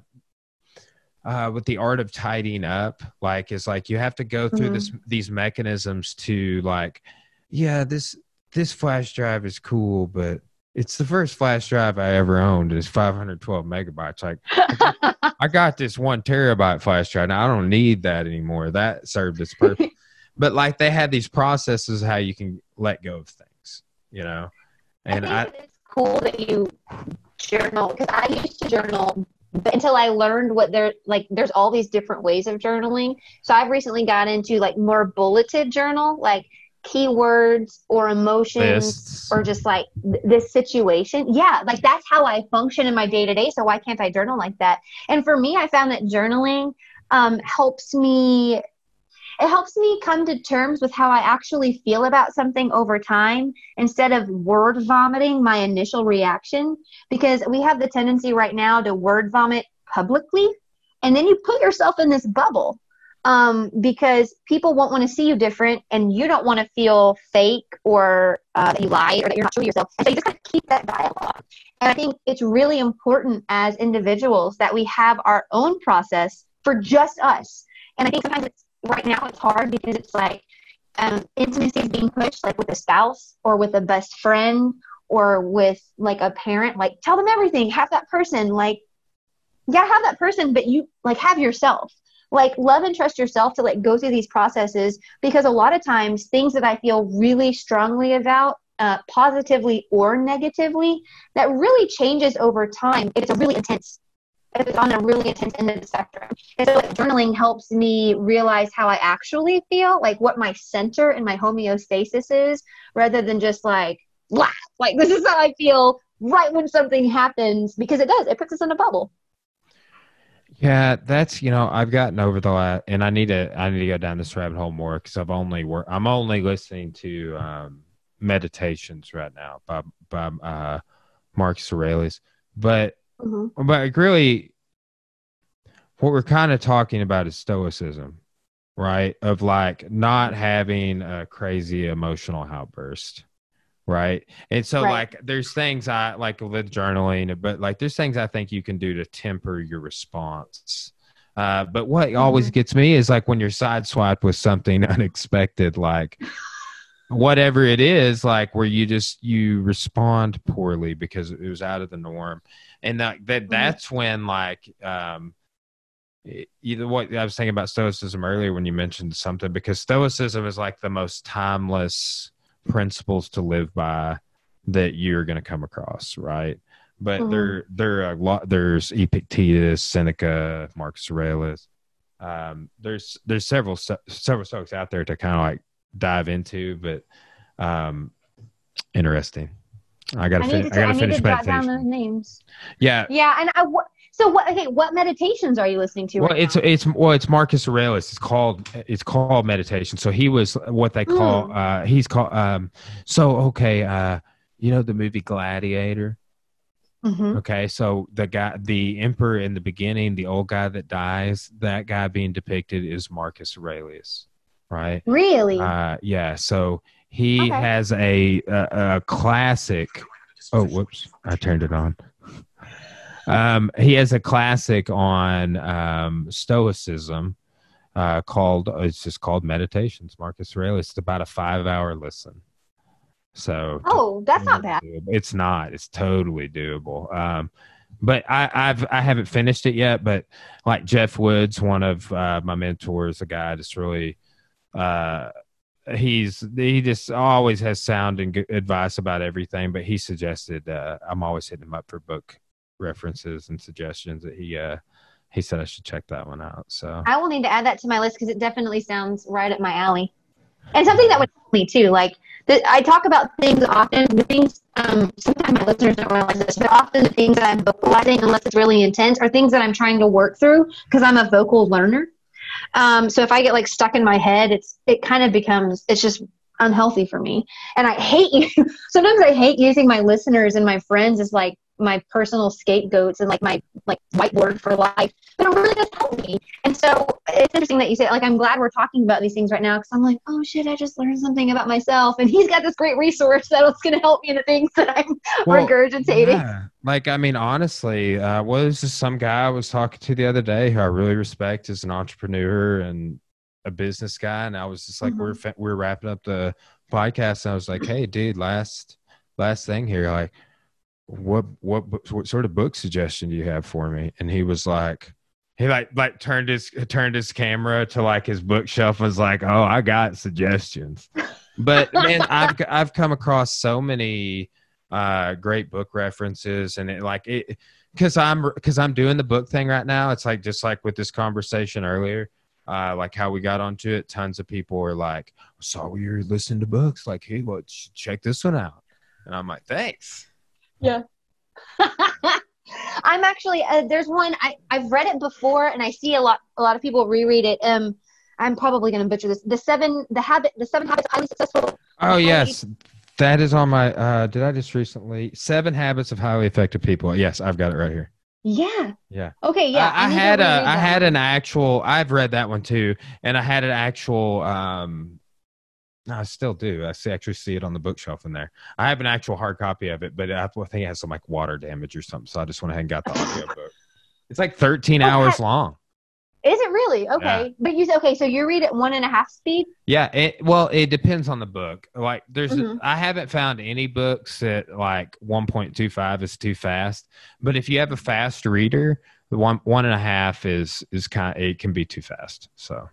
uh, with the art of tidying up, like is like you have to go through mm-hmm. this these mechanisms to like, yeah, this this flash drive is cool, but it's the first flash drive I ever owned. It's 512 megabytes. Like I got, this one terabyte flash drive. Now I don't need that anymore. That served its purpose. but like they had these processes how you can let go of things, you know. And I, I it's cool that you journal because I used to journal until I learned what there like there's all these different ways of journaling. So I've recently got into like more bulleted journal, like keywords or emotions Lists. or just like th- this situation. Yeah, like that's how I function in my day to day. So why can't I journal like that? And for me, I found that journaling um, helps me. It helps me come to terms with how I actually feel about something over time instead of word vomiting my initial reaction. Because we have the tendency right now to word vomit publicly, and then you put yourself in this bubble um, because people won't want to see you different and you don't want to feel fake or uh, that you lie or that you're not true to yourself. And so you just kind of keep that dialogue. And I think it's really important as individuals that we have our own process for just us. And I think sometimes it's right now it's hard because it's like um, intimacy is being pushed like with a spouse or with a best friend or with like a parent like tell them everything have that person like yeah have that person but you like have yourself like love and trust yourself to like go through these processes because a lot of times things that i feel really strongly about uh, positively or negatively that really changes over time it's a really intense if it's on a really intense end of the spectrum. And so like, journaling helps me realize how I actually feel, like what my center and my homeostasis is, rather than just like, blah, like this is how I feel right when something happens, because it does, it puts us in a bubble. Yeah, that's you know I've gotten over the last, and I need to I need to go down this rabbit hole more because I've only work I'm only listening to um, meditations right now by by uh, Marcus Aurelius, but mm-hmm. but really, what we're kind of talking about is stoicism, right? Of like not having a crazy emotional outburst right and so right. like there's things i like with journaling but like there's things i think you can do to temper your response uh, but what mm-hmm. always gets me is like when you're sideswiped with something unexpected like whatever it is like where you just you respond poorly because it was out of the norm and that, that mm-hmm. that's when like um either what I was thinking about stoicism earlier when you mentioned something because stoicism is like the most timeless principles to live by that you're going to come across, right? But mm-hmm. there, there are a lot. There's Epictetus, Seneca, Marcus Aurelius. Um, there's there's several several folks out there to kind of like dive into, but um, interesting. I gotta, fin- I gotta I finish meditation. Down those names. Yeah, yeah, and I so what? Okay, what meditations are you listening to? Well, right it's now? it's well, it's Marcus Aurelius. It's called it's called meditation. So he was what they call mm. uh he's called um. So okay, uh, you know the movie Gladiator. Mm-hmm. Okay, so the guy, the emperor in the beginning, the old guy that dies, that guy being depicted is Marcus Aurelius, right? Really? Uh, yeah. So he okay. has a, a, a classic. Oh, whoops! I turned it on. Um, he has a classic on um, Stoicism uh, called it's just called Meditations. Marcus Aurelius. It's about a five-hour listen. So oh, that's not bad. It's not. It's totally doable. Um, but I, I've I haven't finished it yet. But like Jeff Woods, one of uh, my mentors, a guy that's really uh, he's he just always has sound and good advice about everything. But he suggested uh, I'm always hitting him up for book references and suggestions that he uh he said I should check that one out. So I will need to add that to my list because it definitely sounds right up my alley, and something that would help me too. Like the, I talk about things often. Things um, sometimes my listeners don't realize this, but often the things that I'm vocalizing, unless it's really intense, are things that I'm trying to work through because I'm a vocal learner. Um, so if I get like stuck in my head, it's it kind of becomes it's just unhealthy for me. And I hate you. Sometimes I hate using my listeners and my friends as like my personal scapegoats and like my like whiteboard for life but it really does help me and so it's interesting that you say like i'm glad we're talking about these things right now because i'm like oh shit i just learned something about myself and he's got this great resource that's going to help me in the things that i'm well, regurgitating yeah. like i mean honestly uh was just some guy i was talking to the other day who i really respect as an entrepreneur and a business guy and i was just like mm-hmm. we're we're wrapping up the podcast and i was like hey dude last last thing here like what what what sort of book suggestion do you have for me? And he was like he like like turned his turned his camera to like his bookshelf and was like oh i got suggestions. But man i've i've come across so many uh great book references and it like it because i'm because i'm doing the book thing right now. It's like just like with this conversation earlier uh like how we got onto it tons of people were like saw you're listening to books. Like hey well check this one out. And i'm like thanks yeah. I'm actually uh, there's one I I've read it before and I see a lot a lot of people reread it. Um, I'm probably going to butcher this. The seven the habit the seven habits of highly successful. Oh yes, that is on my. uh Did I just recently seven habits of highly effective people? Yes, I've got it right here. Yeah. Yeah. Okay. Yeah. I, I need had a reread I that had an actual I've read that one too, and I had an actual um no, I still do. I see, actually see it on the bookshelf in there. I have an actual hard copy of it, but I think it has some like water damage or something. So I just went ahead and got the audio book. It's like 13 Oh, hours long. Is it really? Okay. But you okay, so you read at one and a half speed? Yeah, it, well, it depends on the book. Like, there's, Mhm. I haven't found any books that like 1.25 is too fast. But if you have a fast reader, the one one and a half is is kind. of, It can be too fast. So Yeah.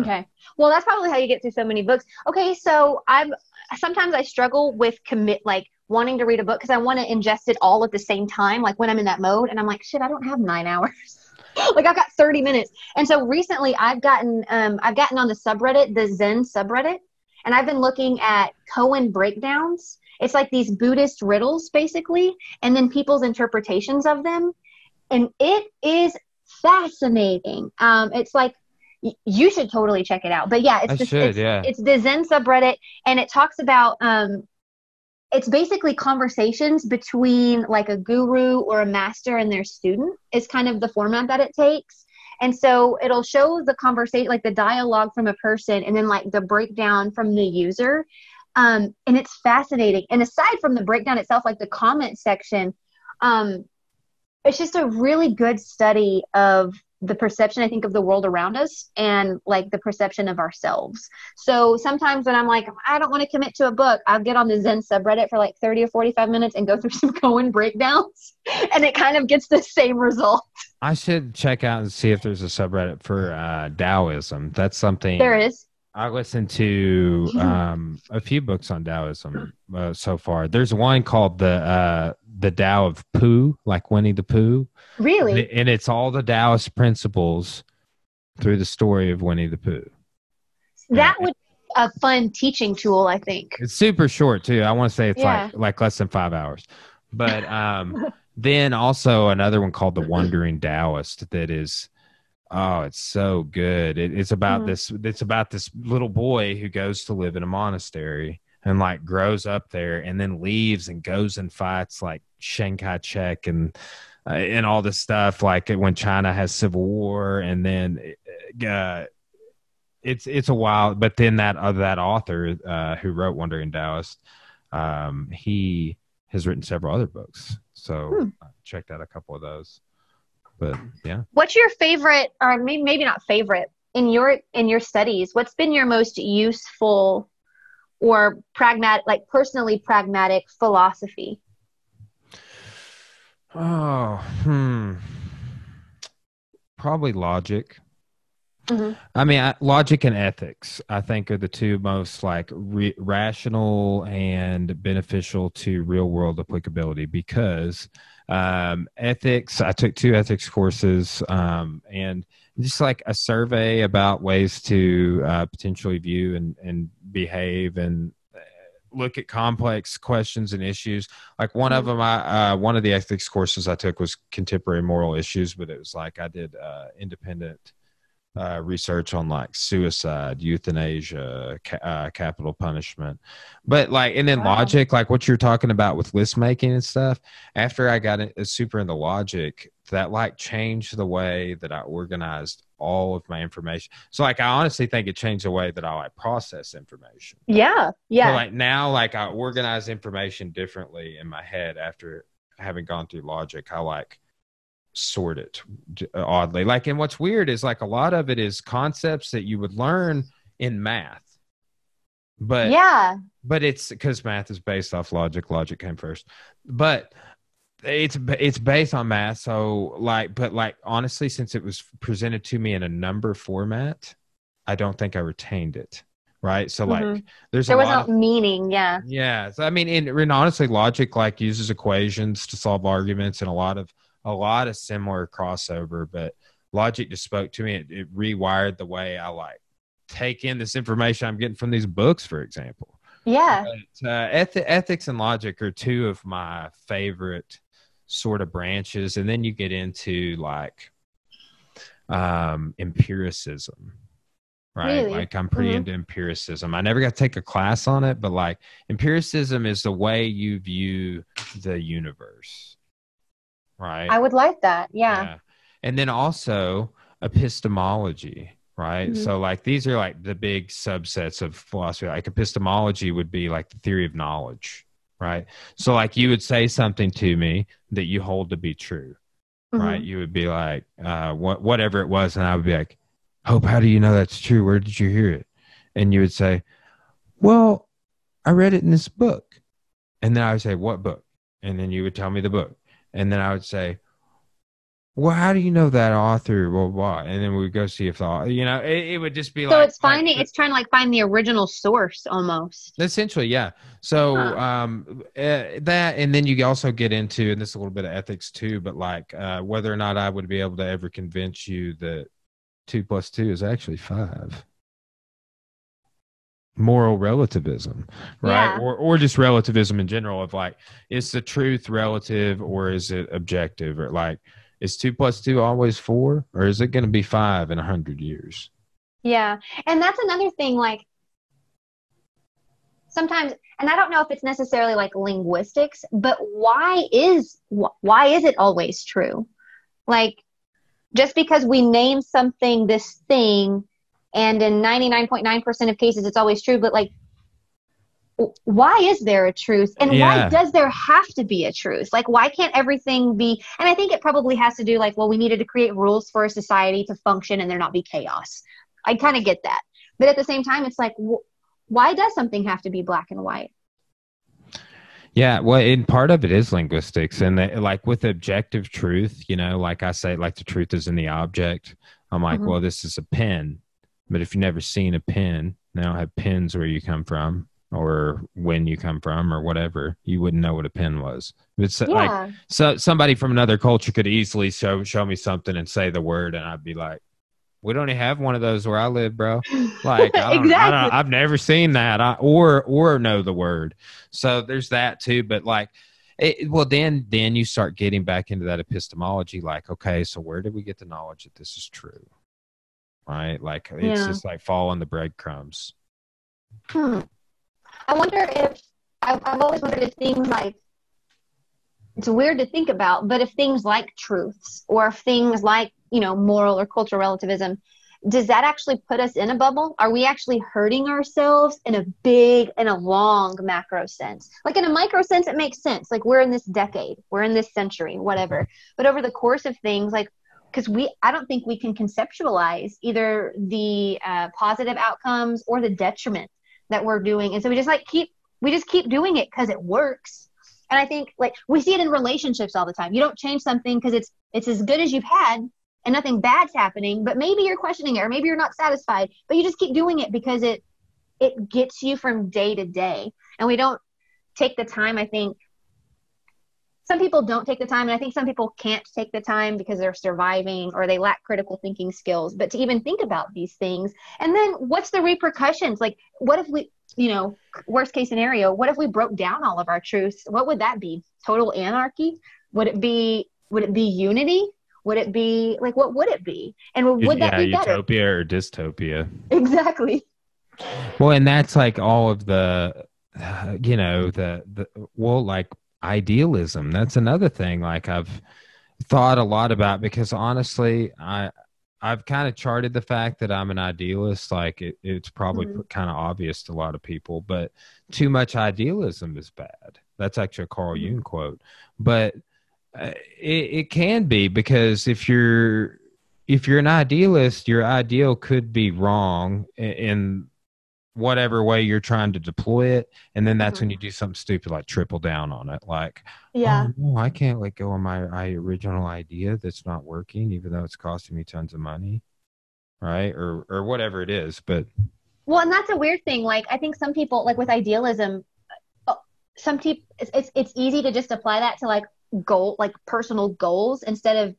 Okay. Well, that's probably how you get through so many books. Okay, so I'm sometimes I struggle with commit like wanting to read a book because I want to ingest it all at the same time, like when I'm in that mode, and I'm like, shit, I don't have nine hours. like I've got 30 minutes. And so recently I've gotten um I've gotten on the subreddit, the Zen subreddit, and I've been looking at koan breakdowns. It's like these Buddhist riddles basically, and then people's interpretations of them. And it is fascinating. Um, it's like y- you should totally check it out. But yeah, it's I just should, it's, yeah. it's the Zen subreddit, and it talks about um, it's basically conversations between like a guru or a master and their student is kind of the format that it takes. And so it'll show the conversation, like the dialogue from a person, and then like the breakdown from the user. Um, and it's fascinating. And aside from the breakdown itself, like the comment section, um, it's just a really good study of the perception i think of the world around us and like the perception of ourselves. So sometimes when i'm like i don't want to commit to a book i'll get on the zen subreddit for like 30 or 45 minutes and go through some koan breakdowns and it kind of gets the same result. I should check out and see if there's a subreddit for uh, Taoism. That's something there is I listened to um, a few books on Taoism uh, so far. There's one called the uh, the Tao of Pooh, like Winnie the Pooh, really and it's all the Taoist principles through the story of Winnie the Pooh. that would be a fun teaching tool i think It's super short too. I want to say it's Yeah. like like less than five hours. But um, then also another one called the Wandering Taoist that is, oh, it's so good. It, it's about Mhm. this. It's about this little boy who goes to live in a monastery and like grows up there and then leaves and goes and fights like Chiang Kai Shek and uh, and all this stuff like when China has civil war and then uh, it's it's a while. But then that uh, that author uh, who wrote Wandering Taoist, um, he has written several other books. So Hmm. I checked out a couple of those. But yeah, what's your favorite or maybe, maybe not favorite in your in your studies what's been your most useful or pragmatic like personally pragmatic philosophy oh, hmm, probably logic. Mhm. I mean, I, logic and ethics, I think, are the two most like re- rational and beneficial to real world applicability because um, ethics, I took two ethics courses um, and just like a survey about ways to uh, potentially view and, and behave and uh, look at complex questions and issues. Like one of them, I uh, one of the ethics courses I took was contemporary moral issues, but it was like I did uh, independent uh, research on like suicide, euthanasia, ca- uh, capital punishment, but like, and then Wow. logic, like what you're talking about with list making and stuff. After I got in, super into logic, that like changed the way that I organized all of my information. So like, I honestly think it changed the way that I like process information. yeah yeah So like now, like I organize information differently in my head after having gone through logic. I like sort it oddly. Like, and what's weird is like a lot of it is concepts that you would learn in math, but yeah but it's because math is based off logic. Logic came first, but it's it's based on math. So like, but like honestly, since it was presented to me in a number format, I don't think I retained it. Right. So like, Mhm. there's there a was lot no of meaning yeah yeah. So I mean, in, in honestly, logic like uses equations to solve arguments and a lot of a lot of similar crossover, but logic just spoke to me. It, it rewired the way I like take in this information I'm getting from these books, for example. yeah But, uh, eth- ethics and logic are two of my favorite sort of branches, and then you get into like um, empiricism, right? Really? Like I'm pretty Mhm. into empiricism. I never got to take a class on it, but like empiricism is the way you view the universe, right? I would like that. Yeah. Yeah. And then also epistemology, right? Mhm. So like these are like the big subsets of philosophy. Like epistemology would be like the theory of knowledge, right? So like you would say something to me that you hold to be true, right? Mhm. You would be like, uh, what whatever it was, and I would be like, Hope, how do you know that's true? Where did you hear it? And you would say, Well, I read it in this book. And then I would say, What book? And then you would tell me the book. And then I would say, Well, how do you know that author? Blah, blah. And then we would go see if the you know, it, it would just be So like So it's finding, like, it's trying to like find the original source almost. Essentially, yeah. So Huh. um, uh, that, and then you also get into, and this is a little bit of ethics too, but like uh, whether or not I would be able to ever convince you that two plus two is actually five. Moral relativism, right? Yeah. Or or just relativism in general of like, is the truth relative or is it objective? Or like, is two plus two always four, or is it going to be five in a hundred years? Yeah. And that's another thing, like sometimes, and I don't know if it's necessarily like linguistics, but why is, wh- why is it always true? Like, just because we name something this thing, and in 99.9% of cases it's always true, but like, why is there a truth? And Yeah. why does there have to be a truth? Like, why can't everything be? And I think it probably has to do like, well, we needed to create rules for a society to function and there not be chaos. I kind of get that. But at the same time, it's like, wh- why does something have to be black and white? Yeah, well, and part of it is linguistics, and the, like with objective truth, you know, like I say, like the truth is in the object. I'm like, Mhm. well, this is a pen, but if you've never seen a pen, they don't have pins where you come from or when you come from or whatever, you wouldn't know what a pin was. It's like Yeah. so somebody from another culture could easily show show me something and say the word, and I'd be like, we don't even have one of those where I live, bro. Like I don't, I exactly. don't, I've never seen that, I, or or know the word. So there's that too. But like, it, well, then then you start getting back into that epistemology. Like, okay, so where did we get the knowledge that this is true? Right? Like it's Yeah. just like following the breadcrumbs. Hmm. I wonder if I've, I've always wondered if things like it's weird to think about, but if things like truths or if things like you know moral or cultural relativism, does that actually put us in a bubble? Are we actually hurting ourselves in a big in a long macro sense? Like in a micro sense, it makes sense. Like we're in this decade, we're in this century, whatever. But over the course of things, like because we i don't think we can conceptualize either the uh, positive outcomes or the detriment that we're doing. And so we just like keep we just keep doing it because it works. And i think like we see it in relationships all the time. You don't change something because it's it's as good as you've had and nothing bad's happening but maybe you're questioning it or maybe you're not satisfied but you just keep doing it because it it gets you from day to day. And we don't take the time i think some people don't take the time and i think some people can't take the time because they're surviving or they lack critical thinking skills but to even think about these things and then what's the repercussions? Like what if we you know worst case scenario what if we broke down all of our truths? What would that be? Total anarchy? Would it be would it be unity? Would it be like what would it be? And would that yeah, be better? utopia or dystopia. exactly. Well, and that's like all of the, uh, you know, the the well, like idealism. That's another thing. Like I've thought a lot about because honestly, I I've kind of charted the fact that I'm an idealist. Like it, it's probably Mhm. kind of obvious to a lot of people, but too much idealism is bad. That's actually a Carl Mhm. Jung quote, but uh, it, it can be because if you're if you're an idealist, your ideal could be wrong in whatever way you're trying to deploy it, and then that's when Mhm. you do something stupid like triple down on it, like yeah oh, no, I can't let go of my, my original idea that's not working, even though it's costing me tons of money, right? Or or whatever it is. But Well, and that's a weird thing. Like, I think some people, like with idealism, uh, some people, it's, it's it's easy to just apply that to like goal, like personal goals, instead of